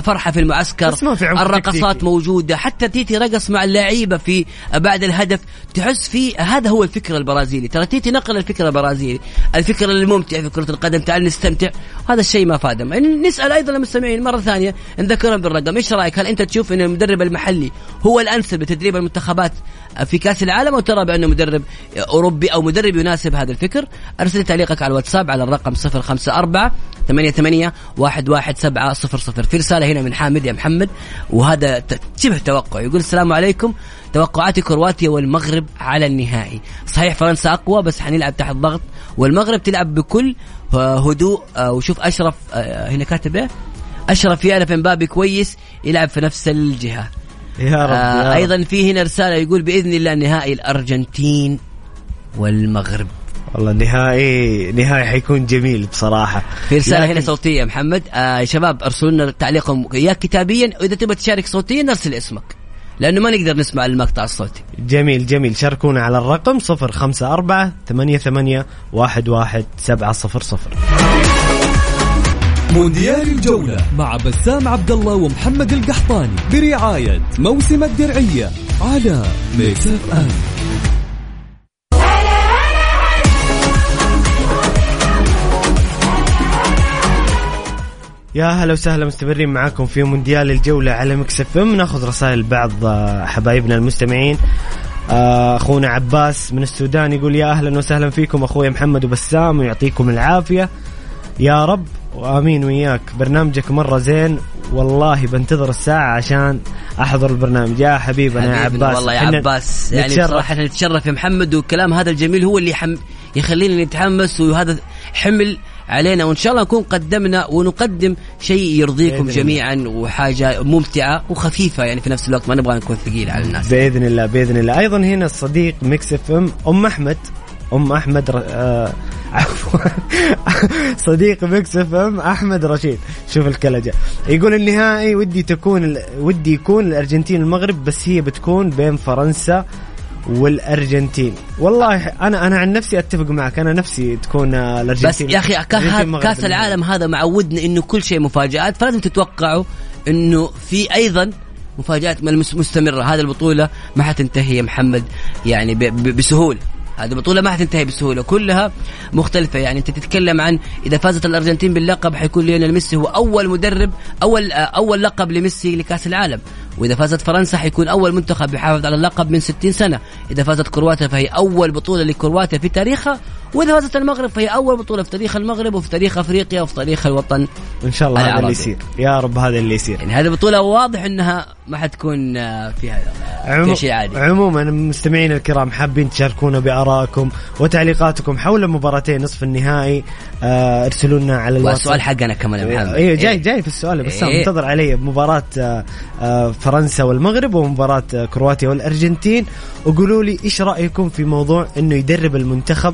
فرحة في المعسكر. بس ما في عمق الرقصات تكتيكي. موجودة. حتى تيتي رقص مع اللعيبة في بعد الهدف. تحس في هذا هو الفكر البرازيلي. ترى تيتي نقل الفكر البرازيلي. الفكر الممتع في كره القدم. تعال نستمتع. هذا الشيء ما فادهم. نسأل أيضا المستمعين مرة ثانية نذكرهم بالرقم. إيش رأيك؟ هل أنت تشوف إن المدرب المحلي هو الأنسب لتدريب المنتخبات في كأس العالم أو ترى بأنه مدرب أوروبي أو مدرب يناسب هذا الفكر؟ أرسل تعليقك على الواتساب على الرقم 054 ثمانية ثمانية واحد واحد سبعة صفر صفر. في رسالة هنا من حامد يا محمد وهذا شبه توقع. يقول السلام عليكم. توقعاتي كرواتيا والمغرب على النهائي. صحيح فرنسا أقوى بس حنلعب تحت ضغط. والمغرب تلعب بكل هدوء آه، وشوف أشرف آه، هنا كاتب إيه أشرف يعرف امبابي كويس يلعب في نفس الجهة. يا رب, يا آه رب. أيضا في هنا رسالة يقول بإذن الله نهائي الأرجنتين والمغرب. والله نهائي نهائي حيكون جميل بصراحة. في رسالة لكن- هنا صوتية يا محمد. آه يا شباب أرسلوا لنا تعليقكم يا كتابيا وإذا تبغى تشارك صوتيا أرسل اسمك. لأنه ما نقدر نسمع المقطع الصوتي. جميل جميل. شاركونا على الرقم صفر خمسة أربعة ثمانية ثمانية واحد واحد سبعة صفر صفر. مونديال الجولة مع بسام عبد الله ومحمد القحطاني برعاية موسم الدرعية على Mix FM يا هلا وسهلا مستمرين معاكم في مونديال الجولة على Mix FM. ناخذ رسائل بعض آه، حبايبنا المستمعين. آه، أخونا عباس من السودان يقول يا أهلا وسهلا فيكم أخوي محمد وبسام ويعطيكم العافية. يا رب وآمين وياك. برنامجك مرة زين. والله بنتظر الساعة عشان أحضر البرنامج. يا حبيبنا يا حبيبنا عباس والله يا عباس. يعني نتشرف. بصراحة نتشرف يا محمد والكلام هذا الجميل هو اللي يحم يخلينا نتحمس وهذا حمل علينا وإن شاء الله نكون قدمنا ونقدم شيء يرضيكم. جميعا وحاجة ممتعة وخفيفة يعني في نفس الوقت ما نبغى نكون ثقيل على الناس. بإذن الله بإذن الله. أيضا هنا الصديق Mix FM أم أحمد. أم أحمد ر... آه... (laughs) عفوا. صديق Mix FM أحمد رشيد. شوف الكلجة. يقول النهائي ودي تكون ال... ودي يكون الأرجنتين المغرب بس هي بتكون بين فرنسا والأرجنتين. والله أنا أنا عن نفسي أتفق معك. أنا نفسي تكون الأرجنتين. بس يا أخي كأس, العالم هذا معودنا إنه كل شيء مفاجآت. فلازم تتوقعوا إنه في أيضا مفاجآت مستمرة. هذه البطولة ما حتنتهي يا محمد يعني ب- ب- بسهولة. هذه البطولة ما حتنتهي بسهولة. كلها مختلفة. يعني أنت تتكلم عن إذا فازت الأرجنتين باللقب حيكون ليونيل ميسي هو أول مدرب أول أول لقب لميسي لكأس العالم. وإذا فازت فرنسا حيكون أول منتخب يحافظ على اللقب من 60 سنة. إذا فازت كرواتيا فهي أول بطولة لكرواتيا في تاريخها. وإذا فازت المغرب فهي أول بطولة في تاريخ المغرب وفي تاريخ أفريقيا وفي تاريخ الوطن. إن شاء الله هذا. اللي يصير. يا رب هذا اللي يصير. يعني هذه البطولة واضح أنها ما حتكون آه، فيها فيها شيء عادي. عموما مستمعينا الكرام حابين تشاركونا بآرائكم وتعليقاتكم حول مباراتين نصف النهائي آه ارسلوا لنا على الواتساب والسؤال حقنا كمان يا محمد. أيوه جاي إيه. جاي في السؤال بس إيه. منتظر علي مباراة آه، آه، فرنسا والمغرب ومباراة كرواتيا والأرجنتين. وقولوا لي إيش رأيكم في موضوع إنه يدرب المنتخب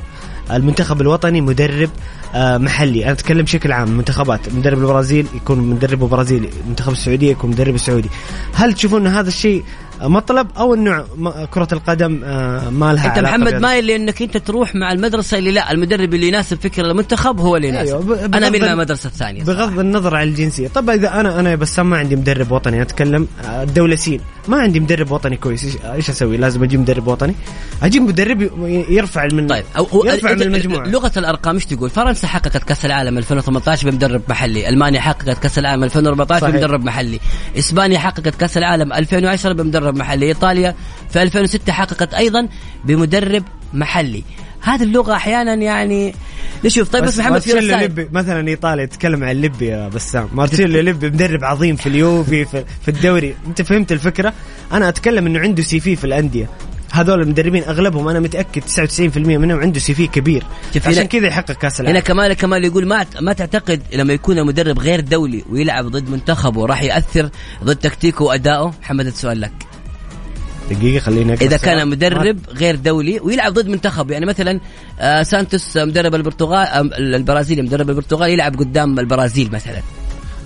المنتخب الوطني مدرب آه، محلي. أنا أتكلم بشكل عام المنتخبات مدرب البرازيل يكون مدربه برازيلي منتخب السعودية يكون مدرب سعودي. هل تشوفون إن هذا الشيء مطلب أو إنه كرة القدم آه، ما لها انت محمد؟ مايل لأنك أنت تروح مع المدرسة اللي لا المدرب اللي يناسب فكر المنتخب هو اللي يناسب أيوة، ب- أنا بغض من ال- المدرسة الثانية. بغض النظر عن الجنسية طب إذا أنا أنا بس ما عندي مدرب وطني أتكلم آه، الدولة سين ما عندي مدرب وطني كويس. إيش أسوي؟ لازم أجيب مدرب وطني. أجيب مدرب يرفع من طيب أو يرفع من المجموعة. لغة الأرقام إيش تقول؟ فرنسا حققت كأس العالم 2018 بمدرب محلي، ألمانيا حققت كأس العالم 2014 صحيح. بمدرب محلي، إسبانيا حققت كأس العالم 2010 بمدرب محلي، إيطاليا في 2006 حققت أيضا بمدرب محلي. هذه اللغة أحيانا يعني نشوف. طيب بس, محمد في رسائل؟ ليبي مثلا ايطاليا يتكلم عن ليبي يا بسام. مارتشيلو ليبي مدرب عظيم في اليوفي في, في الدوري. أنت فهمت الفكرة؟ أنا أتكلم إنه عنده CV في الأندية. هذول المدربين أغلبهم أنا متأكد 99% منهم عنده CV كبير. عشان هنا- كذا يحقق كأس هنا العالم كمال كمال يقول ما ما تعتقد لما يكون المدرب غير دولي ويلعب ضد منتخبه راح يأثر ضد تكتيكه وادائه محمد السؤال لك. دقيقة أقرأ إذا. كان مدرب غير دولي ويلعب ضد منتخب يعني مثلا آه سانتوس مدرب البرتغال آه البرازيلي مدرب البرتغال يلعب قدام البرازيل مثلا.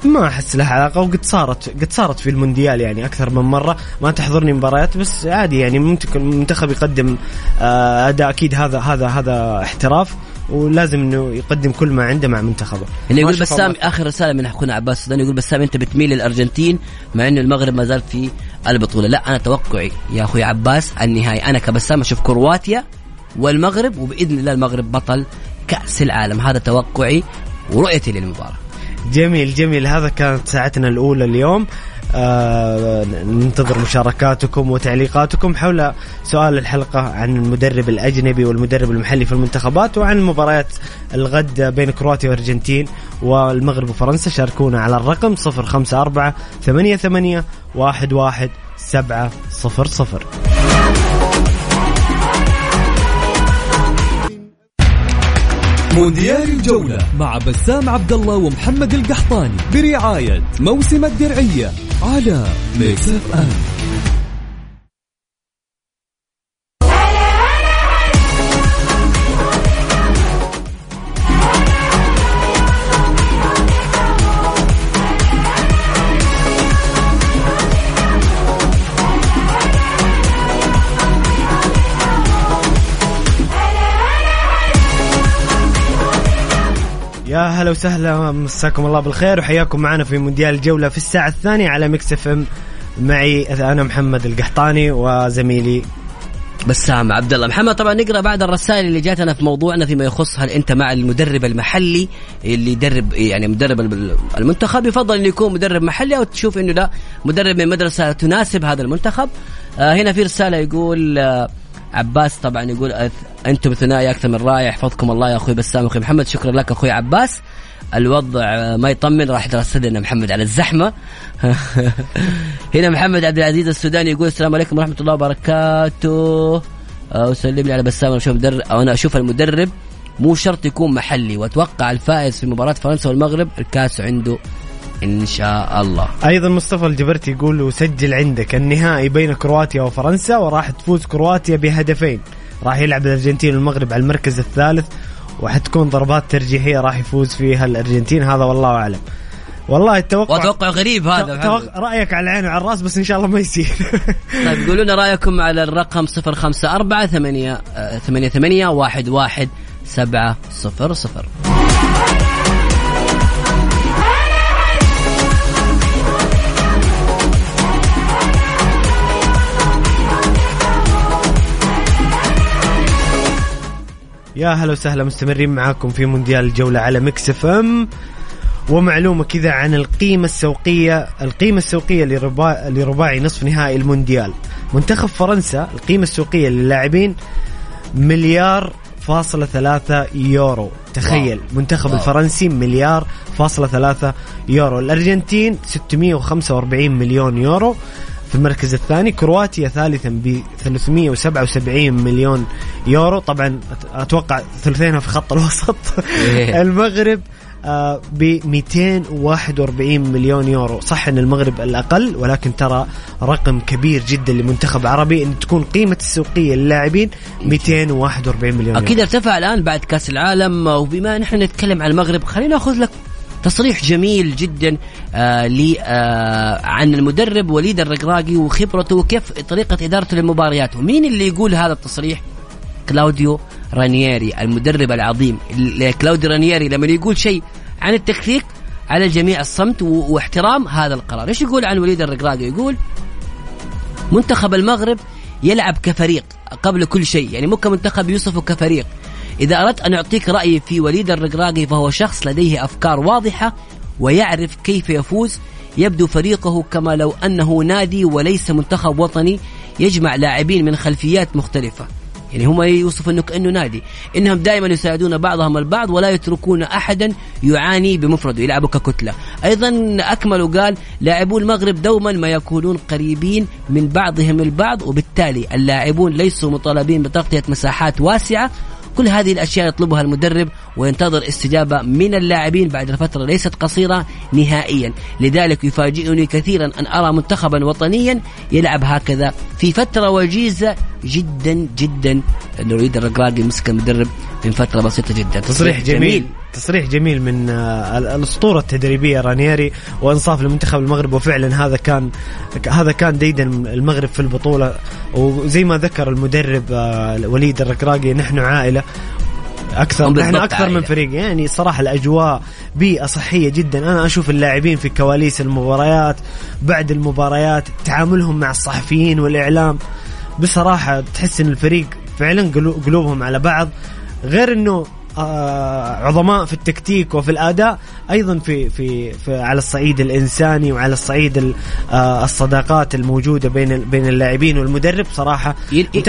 ما أحس لها علاقة وقد صارت قد صارت في المونديال يعني أكثر من مرة. ما تحضرني مباريات بس عادي يعني ممكن المنتخب يقدم آه، أداء أكيد هذا هذا هذا احتراف. ولازم إنه يقدم كل ما عنده مع منتخبه. ما يقول بسام. آخر رسالة من أخونا عباس السوداني يقول بسام أنت بتميل للأرجنتين مع إنه المغرب ما زال في البطولة. لا أنا توقعي يا أخوي عباس النهائي. أنا كبسام أشوف كرواتيا والمغرب وبإذن الله المغرب بطل كأس العالم. هذا توقعي ورؤيتي للمباراة. جميل جميل. هذا كانت ساعتنا الأولى اليوم. آه ننتظر مشاركاتكم وتعليقاتكم حول سؤال الحلقة عن المدرب الأجنبي والمدرب المحلي في المنتخبات وعن مباريات الغد بين كرواتيا والأرجنتين والمغرب وفرنسا. شاركونا على الرقم 054 88 11 700 مونديال الجولة مع بسام عبد الله ومحمد القحطاني برعاية موسم الدرعية على Mix FM يا هلا وسهلا مساكم الله بالخير وحياكم معنا في مونديال الجولة في الساعة الثانية على Mix FM. معي أنا محمد القحطاني وزميلي بسام عبد الله. محمد طبعا نقرأ بعد الرسائل اللي جاتنا في موضوعنا فيما يخص هل أنت مع المدرب المحلي اللي يدرب يعني مدرب الم- المنتخب يفضل انه يكون مدرب محلي أو تشوف إنه لا مدرب من مدرسة تناسب هذا المنتخب. آه هنا في رسالة يقول آه عباس طبعا يقول أث- أنتم ثنائي أكثر من رائع يحفظكم الله يا أخوي. بسام أخوي محمد شكرا لك أخوي عباس. الوضع ما يطمن راح ترسلنا محمد على الزحمة. (laughs) هنا محمد عبد العزيز السوداني يقول السلام عليكم ورحمة الله وبركاته. آه، وسلم لي على بسام أشوف مدرب أو أنا أشوف المدرب مو شرط يكون محلي. وأتوقع الفائز في مباراة فرنسا والمغرب الكاس عنده إن شاء الله. أيضا مصطفى الجبرتي يقول وسجل عندك النهائي بين كرواتيا وفرنسا وراح تفوز كرواتيا بهدفين. راح يلعب الأرجنتين والمغرب على المركز الثالث وحتكون ضربات ترجيحية راح يفوز فيها الأرجنتين. هذا والله أعلم. والله التوقع وأتوقع غريب هذا. توقع رأيك على العين وعلى الرأس بس إن شاء الله ما يصير. (laughs) طيب قولوا لنا رأيكم على الرقم 054 8 8 8 واحد واحد سبعة صفر صفر. يا هلا وسهلا مستمرين معاكم في مونديال الجولة على Mix FM. ومعلومة كذا عن القيمة السوقية القيمة السوقية لرباعي, لرباعي نصف نهائي المونديال. منتخب فرنسا القيمة السوقية للاعبين مليار فاصلة ثلاثة يورو. تخيل wow. منتخب wow. الفرنسي مليار فاصلة ثلاثة يورو. الأرجنتين 645 مليون يورو. في المركز الثاني كرواتيا ثالثا ب 377 مليون يورو. طبعا أتوقع ثلثينها في خط الوسط. إيه. (laughs) المغرب ب 241 مليون يورو. صح إن المغرب الأقل ولكن ترى رقم كبير جدا لمنتخب عربي. إن تكون قيمة السوقية للاعبين 241 مليون أكيد ارتفع الآن بعد كأس العالم. وبما نحن نتكلم عن المغرب خلينا ناخذ لك تصريح جميل جدا آه لي آه عن المدرب وليد الرقراقي وخبرته وكيف طريقة إدارته للمباريات ومين اللي يقول هذا التصريح؟ كلاوديو رانييري المدرب العظيم. ال- كلاوديو رانييري لما يقول شيء عن التكتيك على الجميع الصمت واحترام هذا القرار. إيش يقول عن وليد الرقراقي؟ يقول منتخب المغرب يلعب كفريق قبل كل شيء. يعني مو كمنتخب يوصفه كفريق. إذا أردت أن أعطيك رأيي في وليد الرقراقي فهو شخص لديه أفكار واضحة ويعرف كيف يفوز يبدو فريقه كما لو أنه نادي وليس منتخب وطني يجمع لاعبين من خلفيات مختلفة. يعني هم يوصف إنه كأنه نادي. إنهم دائما يساعدون بعضهم البعض ولا يتركون احدا يعاني بمفرده. يلعبوا ككتلة. أيضا أكمل وقال لاعبو المغرب دوما ما يكونون قريبين من بعضهم البعض وبالتالي اللاعبون ليسوا مطالبين بتغطية مساحات واسعة كل هذه الأشياء يطلبها المدرب وينتظر استجابة من اللاعبين بعد فترة ليست قصيرة نهائيا، لذلك يفاجئني كثيرا أن أرى منتخبا وطنيا يلعب هكذا في فترة وجيزة جدا جدا. نريد الرقراقي مسك المدرب من فترة بسيطة جدا. تصريح جميل. تصريح جميل من آه، ال- الأسطورة التدريبية رانيري وأنصاف لمنتخب المغرب وفعلا هذا كان هذا كان ديدا المغرب في البطولة. وزي ما ذكر المدرب آه، وليد الركراقي نحن عائلة أكثر نحن أكثر من عائلة. فريق. يعني صراحة الأجواء بيئة صحية جدا. أنا أشوف اللاعبين في كواليس المباريات بعد المباريات تعاملهم مع الصحفيين والإعلام بصراحة تحس إن الفريق فعلا قلو- قلوبهم على بعض. غير إنه عظماء في التكتيك وفي الأداء أيضا في في, في على الصعيد الإنساني وعلى الصعيد ال- آه، الصداقات الموجودة بين بين اللاعبين والمدرب. صراحة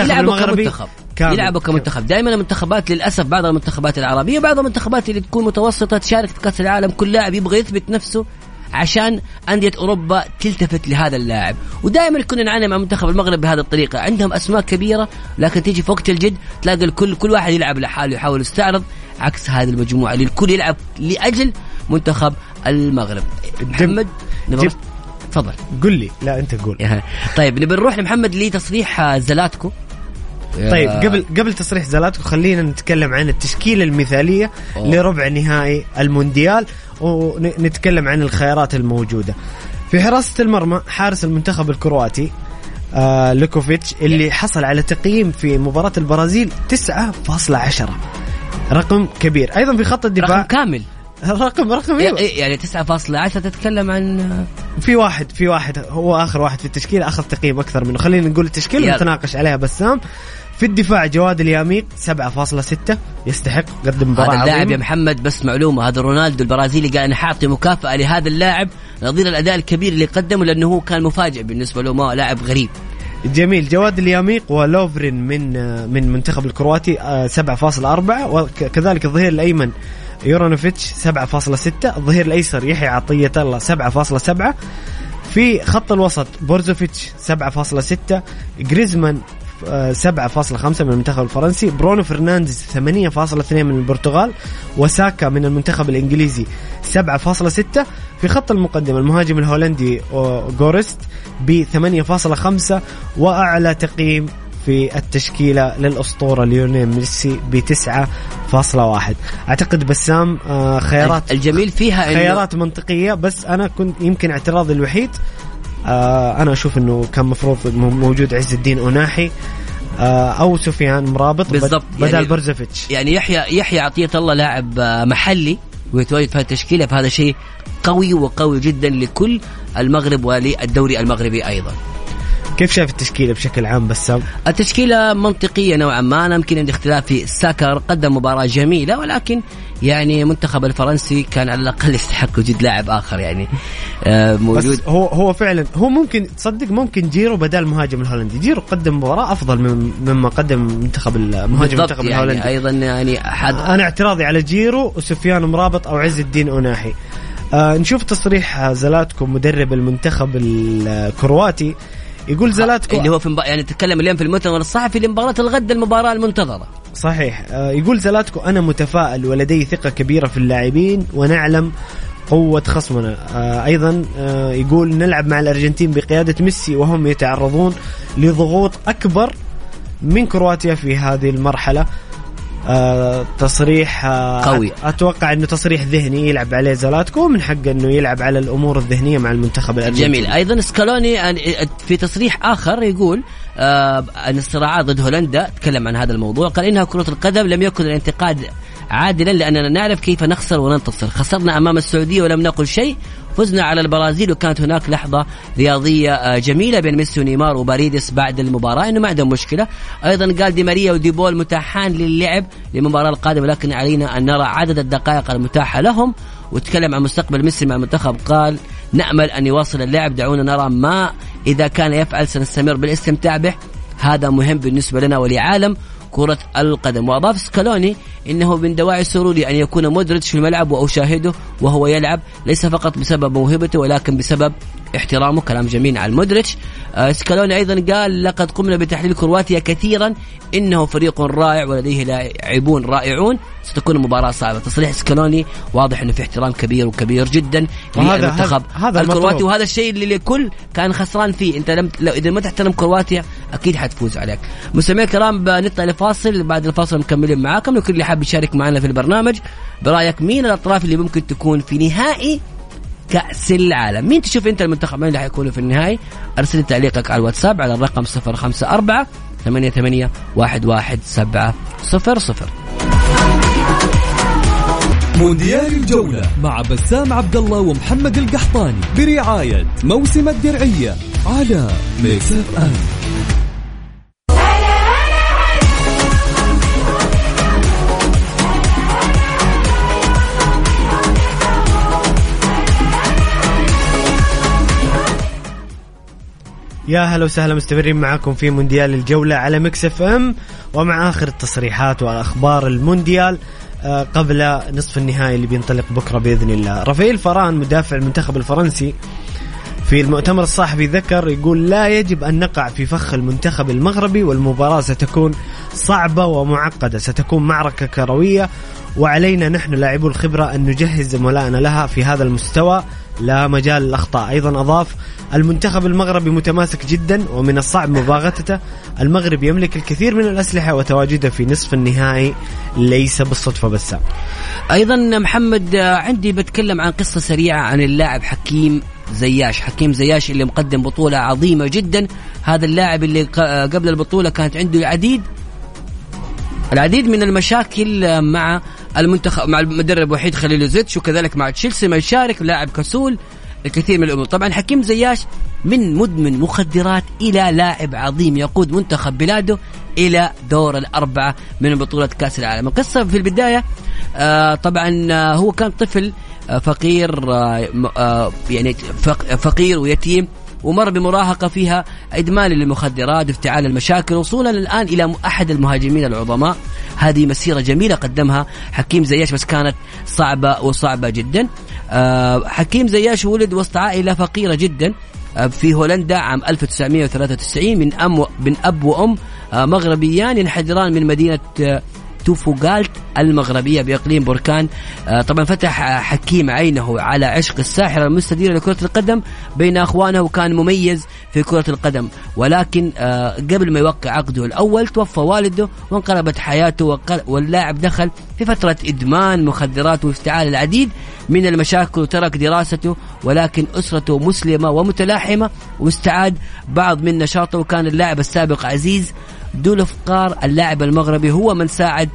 يلعبوا كمنتخب. كامل. يلعبوا كمنتخب. دائما المنتخبات للأسف بعض المنتخبات العربية بعض المنتخبات اللي تكون متوسطة تشارك في كأس العالم كل لاعب يبغى يثبت نفسه عشان أندية أوروبا تلتفت لهذا اللاعب. ودائما كنا نعاني مع منتخب المغرب بهذه الطريقة. عندهم أسماء كبيرة لكن تيجي في وقت الجد تلاقي الكل كل واحد يلعب لحاله يحاول يستعرض عكس هذه المجموعة. اللي الكل يلعب لأجل منتخب المغرب. محمد نبغى تفضل. قل لي. لا أنت قول. طيب نبي نروح لمحمد لتصريح زلاتكو. طيب قبل قبل تصريح زلاتكو خلينا نتكلم عن التشكيلة المثالية أوه. لربع نهائي المونديال ونتكلم عن الخيارات الموجودة. في حراسة المرمى حارس المنتخب الكرواتي آه لوكوفيتش اللي حصل على تقييم في مباراة البرازيل 9.10 رقم كبير. أيضا في خط الدفاع. رقم كامل. رقم رقم أيوة. إيه، يعني 9.10 تتكلم عن في واحد في واحد هو آخر واحد في التشكيلة اخذ تقييم أكثر منه. خلينا نقول التشكيلة يلا. ونتناقش عليها بسام. في الدفاع جواد الياميق 7.6 يستحق قدم مباراة هذا اللاعب يا. محمد بس معلومة هذا رونالدو البرازيلي قال أنا حاعطي مكافأة لهذا اللاعب نظير الأداء الكبير اللي قدمه لأنه هو كان مفاجئ بالنسبة له ما لاعب غريب جميل جواد الياميق ولوفرين من من منتخب الكرواتي آه، 7.4 وكذلك الظهير الأيمن يورانوفيتش 7.6 الظهير الأيسر يحيى عطية الله 7.7 في خط الوسط بورزوفيتش 7.6 جريزمان آه، 7.5 من المنتخب الفرنسي برونو فرنانديز 8.2 من البرتغال وساكا من المنتخب الإنجليزي 7.6 في خط المقدمة المهاجم الهولندي جورست ب 8.5 وأعلى تقييم في التشكيلة للأسطورة ليونيل ميسي ب 9.1 أعتقد بسام آه، خيارات الجميل فيها خيارات منطقية بس أنا كنت يمكن اعتراضي الوحيد آه، أنا أشوف أنه كان مفروض موجود عز الدين أناحي آه، أو سفيان مرابط بالضبط، بدل يعني- برزوفيتش يعني يحيى يحيى عطية الله لاعب آه، محلي ويتواجد في التشكيله فهذا شيء قوي وقوي جدا لكل المغرب وللدوري المغربي أيضا. كيف شايف التشكيلة بشكل عام بسام؟ التشكيلة منطقية نوعا ما. أنا يمكن عندي اختلاف في ساكر قدم مباراة جميلة ولكن يعني المنتخب الفرنسي كان على الأقل يستحق وجود لاعب آخر يعني آه، موجود. بس هو هو فعلا هو ممكن تصدق ممكن جيرو بدل المهاجم الهولندي. جيرو قدم مباراة أفضل من مما قدم منتخب المهاجم المنتخب يعني الهولندي. أيضا يعني حد أنا اعتراضي على جيرو وسفيان مرابط أو عز الدين أوناحي. آه نشوف تصريح زلاتكو مدرب المنتخب الكرواتي يقول زلاتكو اللي هو في مبا... يعني تتكلم اليوم في المؤتمر الصحفي لمباراة الغد المباراة المنتظرة. صحيح. آه يقول زلاتكو أنا متفائل ولدي ثقة كبيرة في اللاعبين ونعلم قوة خصمنا. آه أيضا آه يقول نلعب مع الأرجنتين بقيادة ميسي وهم يتعرضون لضغوط أكبر من كرواتيا في هذه المرحلة. آه تصريح آه قوي. أتوقع إنه تصريح ذهني يلعب عليه زلاتكو من حقه إنه يلعب على الأمور الذهنية مع المنتخب الارجنتيني جميل. أيضا سكالوني في تصريح آخر يقول آه أن الصراعات ضد هولندا تكلم عن هذا الموضوع قال إنها كرة القدم لم يكن الانتقاد عادلا لأننا نعرف كيف نخسر وننتصر. خسرنا أمام السعودية ولم نقل شيء فزنا على البرازيل وكانت هناك لحظة رياضية آه، جميلة بين ميسي ونيمار وباريدس بعد المباراة إنه ما عندهم مشكلة. أيضا قال دي ماريا وديبول متاحان للعب للمباراة القادمة لكن علينا أن نرى عدد الدقائق المتاحة لهم. وتكلم عن مستقبل ميسي مع المنتخب قال نأمل أن يواصل اللعب دعونا نرى ما إذا كان يفعل سنستمر بالاستمتاع به. هذا مهم بالنسبة لنا ولعالم. كرة القدم. وأضاف سكالوني إنه من دواعي سروري أن يكون مودريتش في الملعب وأشاهده وهو يلعب ليس فقط بسبب موهبته ولكن بسبب احترامه. كلام جميل عن مودريتش سكالوني أيضا قال لقد قمنا بتحليل كرواتيا كثيرا إنه فريق رائع ولديه لاعبون رائعون. ستكون مباراة صعبة. تصريح سكالوني واضح إنه في احترام كبير وكبير جدا للمنتخب. هذا- الكرواتي. وهذا الشيء اللي الكل كان خسران فيه. أنت لم لو إذا ما تحترم كرواتيا أكيد حتفوز عليك. مستمعينا الكرام بنطلع لفاصل. بعد الفاصل مكملين معاكم. لكل اللي حاب يشارك معنا في البرنامج برأيك مين الأطراف اللي ممكن تكون في نهائي كأس العالم. مين تشوف أنت المنتخب؟ مين اللي حيكونوا في النهائي؟ أرسل تعليقك على الواتساب على الرقم 054 88 11700 مونديال الجولة مع بسام عبد الله ومحمد القحطاني برعاية موسم الدرعية على Mix FM يا هلا وسهلا مستمرين معاكم في مونديال الجولة على Mix FM ومع آخر التصريحات وأخبار المونديال آه، قبل نصف النهائي اللي بينطلق بكرة بإذن الله. رافائيل فران مدافع المنتخب الفرنسي في المؤتمر الصحفي ذكر يقول لا يجب أن نقع في فخ المنتخب المغربي والمباراة ستكون صعبة ومعقدة، ستكون معركة كروية وعلينا نحن لاعبو الخبرة أن نجهز زملائنا لها في هذا المستوى لا مجال للاخطاء، أيضا أضاف المنتخب المغربي متماسك جدا ومن الصعب مباغتته، المغرب يملك الكثير من الأسلحة وتواجده في نصف النهائي ليس بالصدفة بس. أيضا محمد عندي بتكلم عن قصة سريعة عن اللاعب حكيم زياش. حكيم زياش اللي مقدم بطولة عظيمة جدا. هذا اللاعب اللي قبل البطولة كانت عنده العديد العديد من المشاكل مع المنتخب مع المدرب وحيد خليلوزيتش وكذلك مع تشيلسي ما يشارك لاعب كسول الكثير من الأمور. طبعا حكيم زياش من مدمن مخدرات إلى لاعب عظيم يقود منتخب بلاده إلى دور الأربعة من بطولة كأس العالم. القصة في البداية آه طبعا آه هو كان طفل آه فقير آه يعني فق- فقير ويتيم. ومر بمراهقة فيها إدمان للمخدرات وافتعال المشاكل وصولا الآن إلى م- أحد المهاجمين العظماء. هذه مسيرة جميلة قدمها حكيم زياش بس كانت صعبة وصعبة جدا. آه حكيم زياش ولد وسط عائلة فقيرة جدا آه، في هولندا عام 1993 من أم من أب وأم آه، مغربيان ينحدران من مدينة توفوغالت المغربية بإقليم بركان. آه، طبعا فتح آه، حكيم عينه على عشق الساحرة المستديرة لكرة القدم بين أخوانه وكان مميز في كرة القدم. ولكن آه، قبل ما يوقع عقده الأول توفى والده وانقلبت حياته واللاعب دخل في فترة إدمان مخدرات وافتعال العديد من المشاكل وترك دراسته. ولكن أسرته مسلمة ومتلاحمة واستعاد بعض من نشاطه. وكان اللاعب السابق عزيز دولفقار اللاعب المغربي هو من ساعد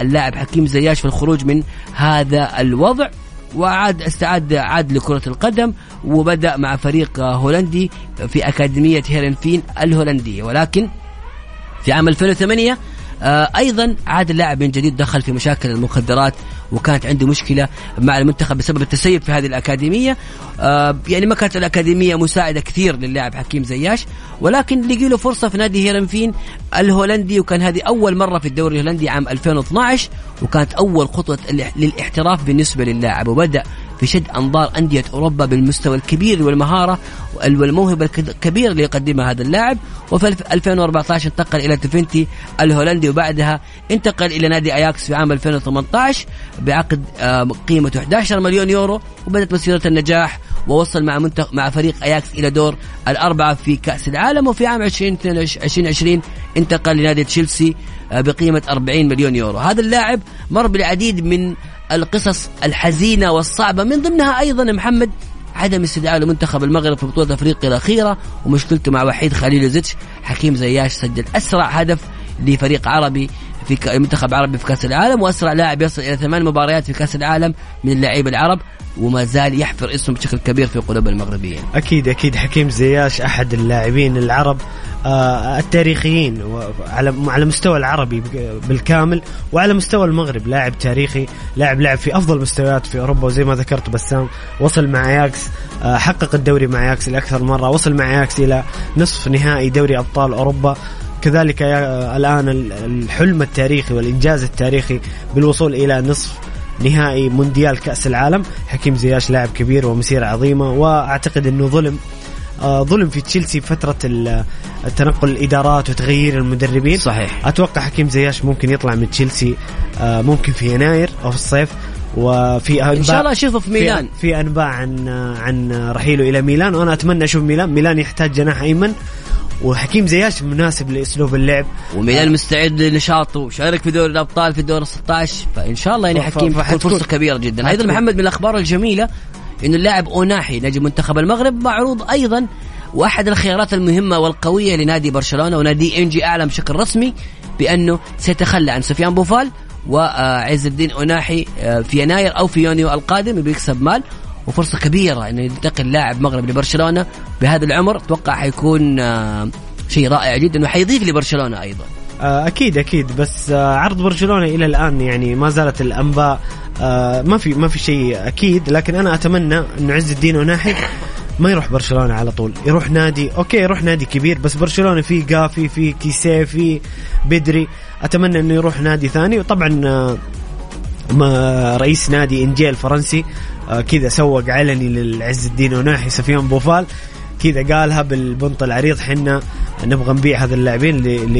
اللاعب حكيم زياش في الخروج من هذا الوضع. وعاد استعاد عاد لكرة القدم وبدأ مع فريق هولندي في أكاديمية هيرنفين الهولندية. ولكن في عام 2008 آه، أيضا عاد اللاعب من جديد دخل في مشاكل المخدرات وكانت عنده مشكلة مع المنتخب بسبب التسيب في هذه الأكاديمية. آه، يعني ما كانت الأكاديمية مساعدة كثير للاعب حكيم زياش ولكن لقي له فرصة في نادي هيرنفين الهولندي وكان هذه أول مرة في الدوري الهولندي عام 2012 وكانت أول خطوة للاحتراف بالنسبة للاعب وبدأ في شد أنظار أندية أوروبا بالمستوى الكبير والمهارة والموهبة الك- الكبيره اللي يقدمها هذا اللاعب. وفي الف- 2014 انتقل إلى تفنتي الهولندي وبعدها انتقل إلى نادي أياكس في عام 2018 بعقد قيمته 11 مليون يورو وبدأت مسيرة النجاح ووصل مع منتخب مع فريق أياكس إلى دور الأربعة في كأس العالم وفي عام 2020 انتقل لنادي تشيلسي آه، بقيمة 40 مليون يورو. هذا اللاعب مر بالعديد من القصص الحزينة والصعبة. من ضمنها أيضا محمد عدم استدعاء لمنتخب المغرب في بطولة أفريقيا الأخيرة ومشكلته مع وحيد خليل زيتش. حكيم زياش سجل أسرع هدف لفريق عربي في منتخب عربي في كأس العالم وأسرع لاعب يصل إلى ثمان مباريات في كأس العالم من اللاعبين العرب وما زال يحفر اسمه بشكل كبير في قلوب المغربيين. أكيد أكيد حكيم زياش أحد اللاعبين العرب آه، التاريخيين وعلى على مستوى العربي بالكامل وعلى مستوى المغرب لاعب تاريخي لاعب لعب في أفضل مستويات في أوروبا وزي ما ذكرت بسام وصل مع أياكس آه، حقق الدوري مع أياكس لأكثر مرة وصل مع أياكس إلى نصف نهائي دوري أبطال أوروبا كذلك يا- الآن ال- الحلم التاريخي والإنجاز التاريخي بالوصول إلى نصف نهائي مونديال كأس العالم حكيم زياش لاعب كبير ومسيرة عظيمة وأعتقد أنه ظلم آه، ظلم في تشيلسي فترة ال- التنقل الإدارات وتغيير المدربين صحيح. أتوقع حكيم زياش ممكن يطلع من تشيلسي آه، ممكن في يناير أو في الصيف وفي أنباء إن شاء الله أشوفه في ميلان. في, أنباء عن عن رحيله إلى ميلان وأنا أتمنى أشوف ميلان ميلان يحتاج جناح أيمن وحكيم زياش مناسب لأسلوب اللعب. وميلان مستعد لنشاطه وشارك في دوري الأبطال في دور 16 فإن شاء الله يعني حكيم فرصة كبيرة جدا. أيضا محمد من الأخبار الجميلة انه اللاعب أوناحي نجم منتخب المغرب معروض أيضا وأحد الخيارات المهمة والقوية لنادي برشلونة ونادي انجي اعلن بشكل رسمي بأنه سيتخلى عن سفيان بوفال وعز الدين أوناحي آه، في يناير أو في يونيو القادم. بيكسب مال. وفرصة كبيرة انه ينتقل لاعب مغربي لبرشلونة. بهذا العمر أتوقع حيكون آه، شيء رائع جدا وحيضيف لبرشلونة أيضا. آه، أكيد أكيد. بس آه، عرض برشلونة إلى الآن يعني ما زالت الأنباء ما في ما في شيء أكيد. لكن أنا أتمنى إنه عز الدين أوناحي ما يروح برشلونة على طول. يروح نادي okay يروح نادي كبير بس برشلونة في قافي في كيسيه في بدري. أتمنى إنه يروح نادي ثاني. وطبعا ما رئيس نادي إنجيل الفرنسي كذا سوق علني للعز الدين وناحي سفيان بوفال. كذا قالها بالبنط العريض حنا نبغى نبيع هذا اللاعبين ل-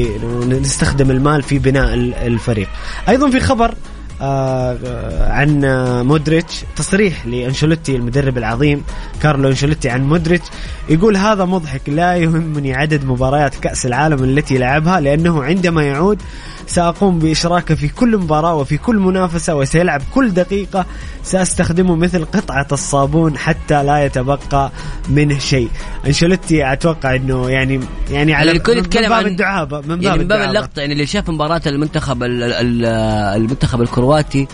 ل- نستخدم المال في بناء ال- الفريق. أيضا في خبر آه، آه، عن آه، مودريتش تصريح لأنشيلوتي المدرب العظيم كارلو أنشيلوتي عن مودريتش. يقول هذا مضحك لا يهمني عدد مباريات كأس العالم التي لعبها لأنه عندما يعود سأقوم بإشراكه في كل مباراة وفي كل منافسة وسيلعب كل دقيقة سأستخدمه مثل قطعة الصابون حتى لا يتبقى منه شيء أنشيلوتي أتوقع أنه يعني يعني على الكل من يتكلم باب عن الدعابة من باب, يعني من باب. اللقطة يعني اللي شاف مباراة المنتخب ال- ال- المنتخب الكرواتي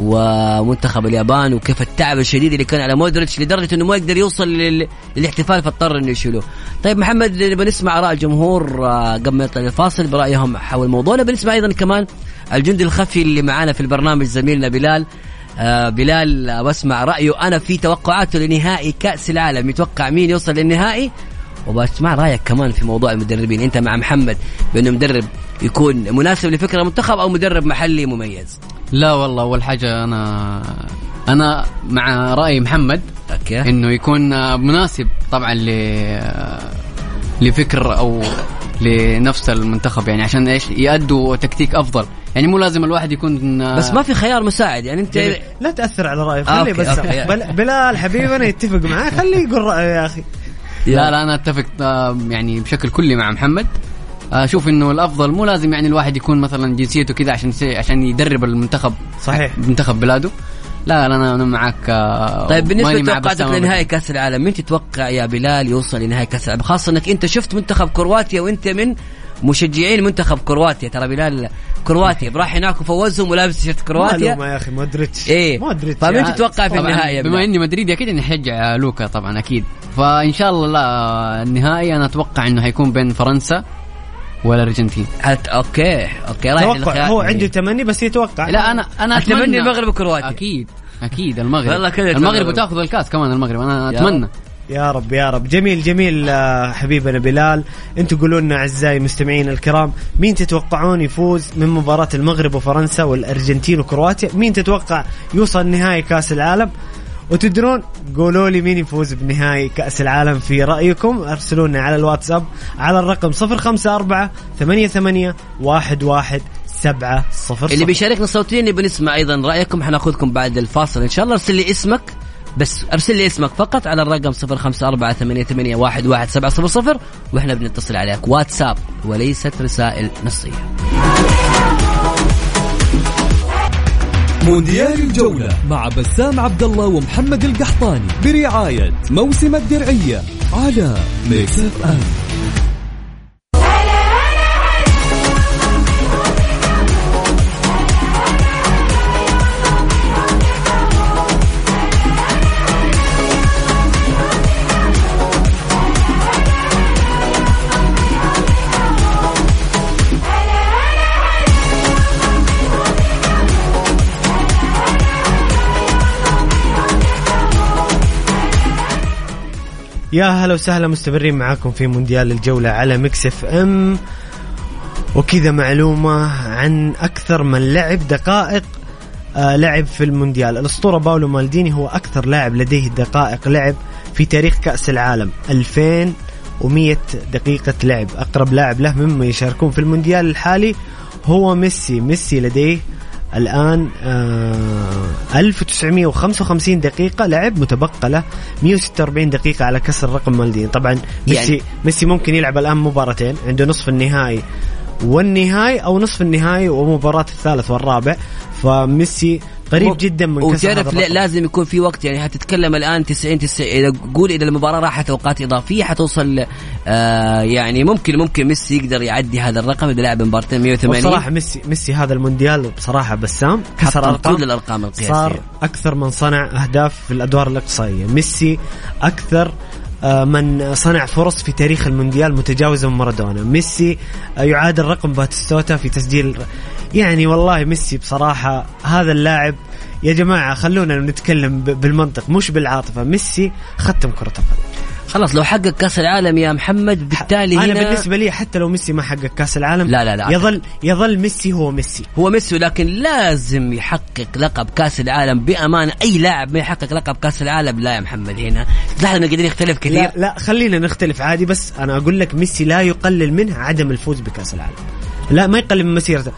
ومنتخب اليابان وكيف التعب الشديد اللي كان على مودريتش لدرجة إنه ما يقدر يوصل لل- للاحتفال فاضطر انه يشيلوه. طيب محمد نبغى نسمع آراء الجمهور آه، قبل ما يطلع الفاصل برأيهم حول الموضوع بنسمع أيضا كمان الجندي الخفي اللي معانا في البرنامج زميلنا بلال آه بلال آه، بسمع رأيه أنا في توقعاته لنهائي كأس العالم. يتوقع مين يوصل للنهائي؟ وبسمع رأيك كمان في موضوع المدربين. أنت مع محمد بأنه مدرب يكون مناسب لفكرة المنتخب أو مدرب محلي مميز. لا والله أول حاجة أنا أنا مع رأي محمد okay إنه يكون مناسب طبعا ل لفكر أو لنفس المنتخب يعني عشان إيش يأدوا تكتيك أفضل يعني مو لازم الواحد يكون بس ما في خيار مساعد يعني انت جميل. لا تأثر على رأيه خليه okay، بس okay. بل- بلال حبيبي أنا يتفق معاه خليه يقول رأيه يا أخي لا لا أنا أتفق يعني بشكل كلي مع محمد أشوف إنه الأفضل مو لازم يعني الواحد يكون مثلا جنسيته كذا عشان عشان يدرب المنتخب صحيح. منتخب بلاده. لا لا أنا أنا معك آه، طيب بالنسبة لتوقعاتك لنهائي كأس العالم مين تتوقع يا بلال يوصل لنهائي كأس العالم؟ خاصة إنك أنت شفت منتخب كرواتيا وأنت من مشجعين منتخب كرواتيا. ترى بلال كرواتيا راح هناك وفوزهم ولابس تيشيرت كرواتيا. معلومة يا أخي مودريتش. إيه. مودريتش فمين تتوقع في النهائي يا بما؟ إني مدريدي أكيد إني حشجع لوكا طبعا أكيد. فإن شاء الله لا النهائي أنا أتوقع إنه حيكون بين فرنسا والارجنتين هت... okay okay رايح توقع. هو عنده تمني بس يتوقع. لا أنا أنا أتمنى. المغرب وكرواتيا. أكيد أكيد المغرب. والله كذا المغرب. وتأخذ الكاس كمان المغرب. أنا أتمنى. يا رب يا رب. جميل جميل آه، حبيبنا بلال. أنتم قولوا لنا أعزائي مستمعين الكرام مين تتوقعون يفوز من مباراة المغرب وفرنسا والأرجنتين وكرواتيا؟ مين تتوقع يوصل نهائي كأس العالم؟ وتدرون قولوا لي مين يفوز بنهائي كأس العالم في رأيكم. ارسلوا لنا على الواتساب على الرقم 054 88 11 7 0 اللي بيشاركنا صوتيا نبي نسمع أيضا رأيكم. حناخذكم بعد الفاصل. إن شاء الله أرسل لي اسمك بس أرسل لي اسمك فقط على الرقم 0548811700 وإحنا بنتصل عليك. واتساب وليست رسائل نصية. مونديال الجولة مع بسام عبد الله ومحمد القحطاني برعاية موسم الدرعية على ميكس اف ام يا هلا وسهلا مستمرين معاكم في مونديال الجولة على Mix FM. وكذا معلومة عن أكثر من لعب دقائق آه لعب في المونديال. الأسطورة باولو مالديني هو أكثر لاعب لديه دقائق لعب في تاريخ كأس العالم. 2100 دقيقة لعب. أقرب لاعب له مما يشاركون في المونديال الحالي هو ميسي. ميسي لديه الآن آه 1955 دقيقة لعب متبقى له 146 دقيقة على كسر رقم مالديني طبعا ميسي يعني- ميسي ممكن يلعب الآن مباراتين عنده نصف النهائي والنهائي أو نصف النهائي ومباراة الثالث والرابع. فميسي قريب جدا من وتعرف. لازم يكون في وقت يعني هتتكلم الآن 90 90 إذا قول إذا المباراة راحت أوقات إضافية حتوصل آه يعني ممكن ممكن ميسي يقدر يعدي هذا الرقم إذا لعب مباراتين 180 وبصراحة ميسي ميسي هذا المونديال بصراحة بسام كسر كل الأرقام القياسية. صار أكثر من صنع أهداف في الأدوار الإقصائية ميسي أكثر آه، من صنع فرص في تاريخ المونديال متجاوزا من مارادونا. ميسي آه، يعادل رقم باتيستوتا في تسجيل يعني والله ميسي بصراحة هذا اللاعب يا جماعة خلونا نتكلم بالمنطق مش بالعاطفة ميسي ختم كرة القدم. خلاص لو حقق كأس العالم يا محمد بالتالي أنا هنا بالنسبة لي حتى لو ميسي ما حقق كأس العالم لا، لا، لا. يظل يظل ميسي هو ميسي. هو ميسي لكن لازم يحقق لقب كأس العالم بامانه أي لاعب ما يحقق لقب كأس العالم لا يا محمد هنا لا إحنا قاعدين نختلف كثير. لا لا خلينا نختلف عادي بس أنا أقول لك ميسي لا يقلل منه عدم الفوز بكأس العالم. لا ما يقلل من مسيرته.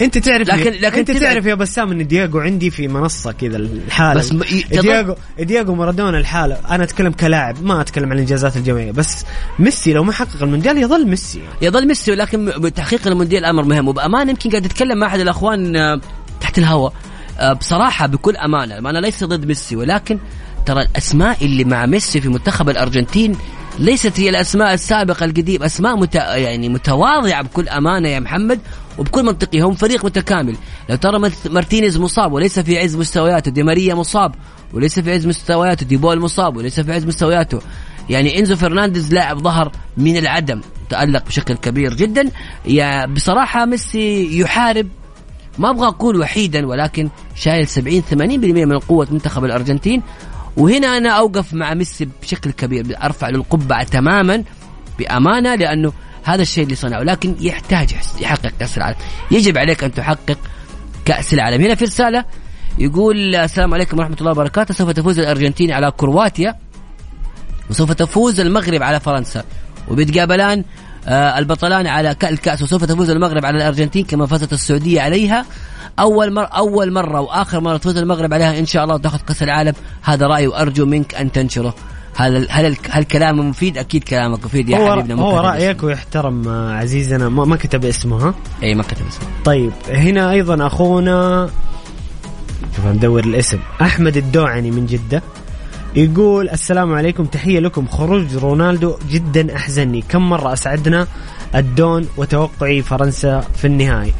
انت تعرف لكن- لكن انت تعرف يا بسام إن دياغو عندي في منصة كذا الحالة. بس م- دياغو دياغو مارادونا الحالة. أنا أتكلم كلاعب ما أتكلم عن الإنجازات الجماعيه بس ميسي لو ما حقق المونديال يظل ميسي يظل ميسي ولكن بتحقيق المونديال أمر مهم. وبأمانة يمكن قاعد اتكلم مع أحد الأخوان آه، تحت الهواء. آه، بصراحة بكل أمانة أنا ليس ضد ميسي ولكن ترى الأسماء اللي مع ميسي في منتخب الأرجنتين ليست هي الأسماء السابقة القديمة. أسماء مت... يعني متواضعة بكل أمانة يا محمد وبكل منطقي هم فريق متكامل. لو ترى مارتينيز مصاب وليس في عز مستوياته. دي ماريا مصاب وليس في عز مستوياته. دي بول مصاب وليس في عز مستوياته. يعني إنزو فرنانديز لاعب ظهر من العدم تألق بشكل كبير جدا. يا بصراحة ميسي يحارب. ما أبغى أقول وحيدا ولكن شايل 70 80% من قوة منتخب الأرجنتين. وهنا أنا أوقف مع ميسي بشكل كبير أرفع له القبعة تماما بأمانة لأنه هذا الشيء اللي صنعه لكن يحتاج يحقق كأس العالم. يجب عليك أن تحقق كأس العالم. هنا في رسالة يقول السلام عليكم ورحمة الله وبركاته. سوف تفوز الأرجنتين على كرواتيا وسوف تفوز المغرب على فرنسا. وبيتقابلان البطلان على كأس الكأس وسوف تفوز المغرب على الأرجنتين كما فازت السعودية عليها. أول مرة أول مرة وآخر مرة تفوز المغرب عليها إن شاء الله وتأخذ كأس العالم. هذا رأيي وأرجو منك أن تنشره. هل هل هل كلامه مفيد؟ أكيد كلامك مفيد يا هو حبيبنا هو رأيك. ويحترم آه، عزيزنا. ما, ما كتب اسمه ها؟ اي ما كتب اسمه. طيب هنا أيضا أخونا شوف ندور الاسم. أحمد الدوعني من جدة. يقول السلام عليكم تحية لكم. خروج رونالدو جدا أحزنني. كم مرة أسعدنا الدون وتوقعي فرنسا في النهائي؟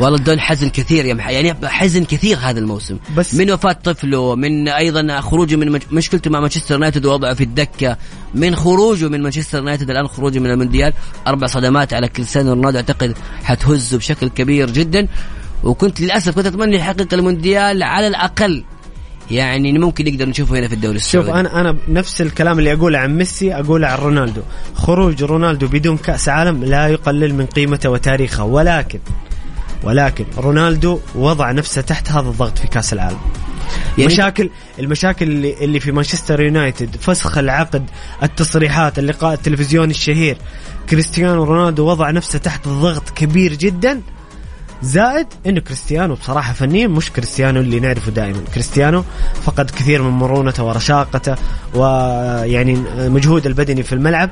والله الدون حزن كثير يا مح... يعني حزن كثير هذا الموسم. بس- من وفاة طفله من أيضا خروجه من مج... مشكلته مع مانشستر يونايتد ووضعه في الدكة. من خروجه من مانشستر يونايتد الآن خروجه من المونديال. أربع صدمات على كريستيانو رونالدو أعتقد حتهزه بشكل كبير جدا. وكنت للأسف كنت أتمنى يحقق المونديال على الأقل. يعني ممكن نقدر نشوفه هنا في الدوري السعودي. شوف أنا أنا نفس الكلام اللي أقوله عن ميسي أقوله عن رونالدو. خروج رونالدو بدون كأس عالم لا يقلل من قيمته وتاريخه. ولكن ولكن رونالدو وضع نفسه تحت هذا الضغط في كأس العالم. يعني- مشاكل المشاكل اللي, اللي في مانشستر يونايتد فسخ العقد التصريحات اللقاء التلفزيوني الشهير. كريستيانو رونالدو وضع نفسه تحت ضغط كبير جدا. زائد انه كريستيانو بصراحة فنيا مش كريستيانو اللي نعرفه دائما. كريستيانو فقد كثير من مرونته ورشاقته ويعني مجهود البدني في الملعب.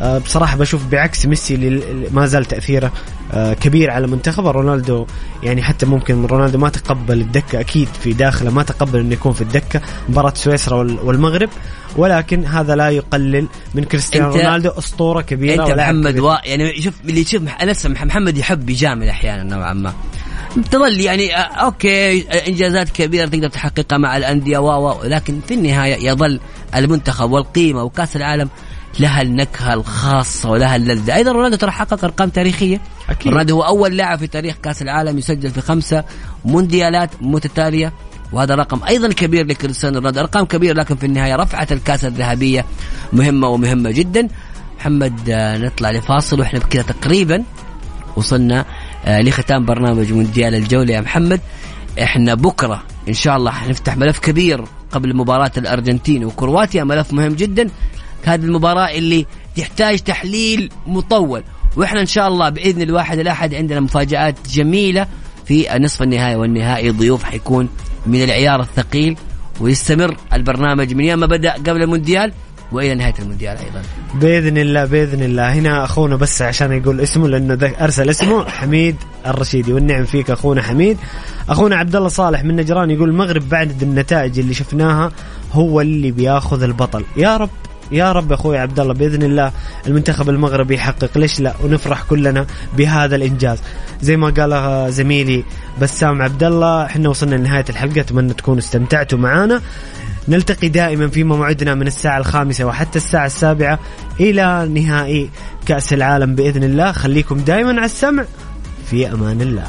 آه، بصراحة بشوف بعكس ميسي اللي ما زال تأثيره آه، كبير على منتخبه. رونالدو يعني حتى ممكن رونالدو ما تقبل الدكة أكيد في داخله ما تقبل أنه يكون في الدكة مباراة سويسرا وال- والمغرب. ولكن هذا لا يقلل من كريستيانو رونالدو أسطورة كبيرة أنت محمد. وا... يعني شوف اللي يشوف أنا محمد يحب يجامل أحيانا نوعا ما. تظل يعني آه، أوكي إنجازات كبيرة تقدر تحققها مع الأندية و و لكن في النهاية يظل المنتخب والقيمة وكأس العالم لها النكهة الخاصة ولها اللذة. أيضا رونالدو ترى حقق أرقام تاريخية. أكيد. رونالدو هو أول لاعب في تاريخ كأس العالم يسجل في خمسة مونديالات متتالية وهذا رقم أيضا كبير لكريستيانو رونالدو. أرقام كبيرة لكن في النهاية رفعت الكأس الذهبية مهمة ومهمة جدا. محمد آه، نطلع لفاصل وإحنا بكذا تقريبا وصلنا آه، لختام برنامج مونديال الجولة. يا محمد إحنا بكرة إن شاء الله حنفتح ملف كبير قبل مباراة الأرجنتين وكرواتيا. ملف مهم جدا. هذه المباراة اللي تحتاج تحليل مطول. وإحنا إن شاء الله بإذن الواحد الأحد عندنا مفاجآت جميلة في نصف النهائي والنهائي ضيوف حيكون من العيار الثقيل ويستمر البرنامج من يوم ما بدأ قبل المونديال وإلى نهاية المونديال أيضا. بإذن الله بإذن الله. هنا أخونا بس عشان يقول اسمه لأنه أرسل اسمه حميد الرشيدي. والنعم فيك أخونا حميد. أخونا عبد الله صالح من نجران يقول المغرب بعد النتائج اللي شفناها هو اللي بياخذ البطل. يا رب يا رب أخوي عبد الله بإذن الله المنتخب المغربي يحقق ليش لا؟ ونفرح كلنا بهذا الإنجاز. زي ما قال زميلي بسام عبد الله إحنا وصلنا لنهاية الحلقة أتمنى تكونوا استمتعتوا معنا نلتقي دائما في موعدنا من الساعة الخامسة وحتى الساعة السابعة إلى نهائي كأس العالم بإذن الله. خليكم دائما على السمع. في أمان الله.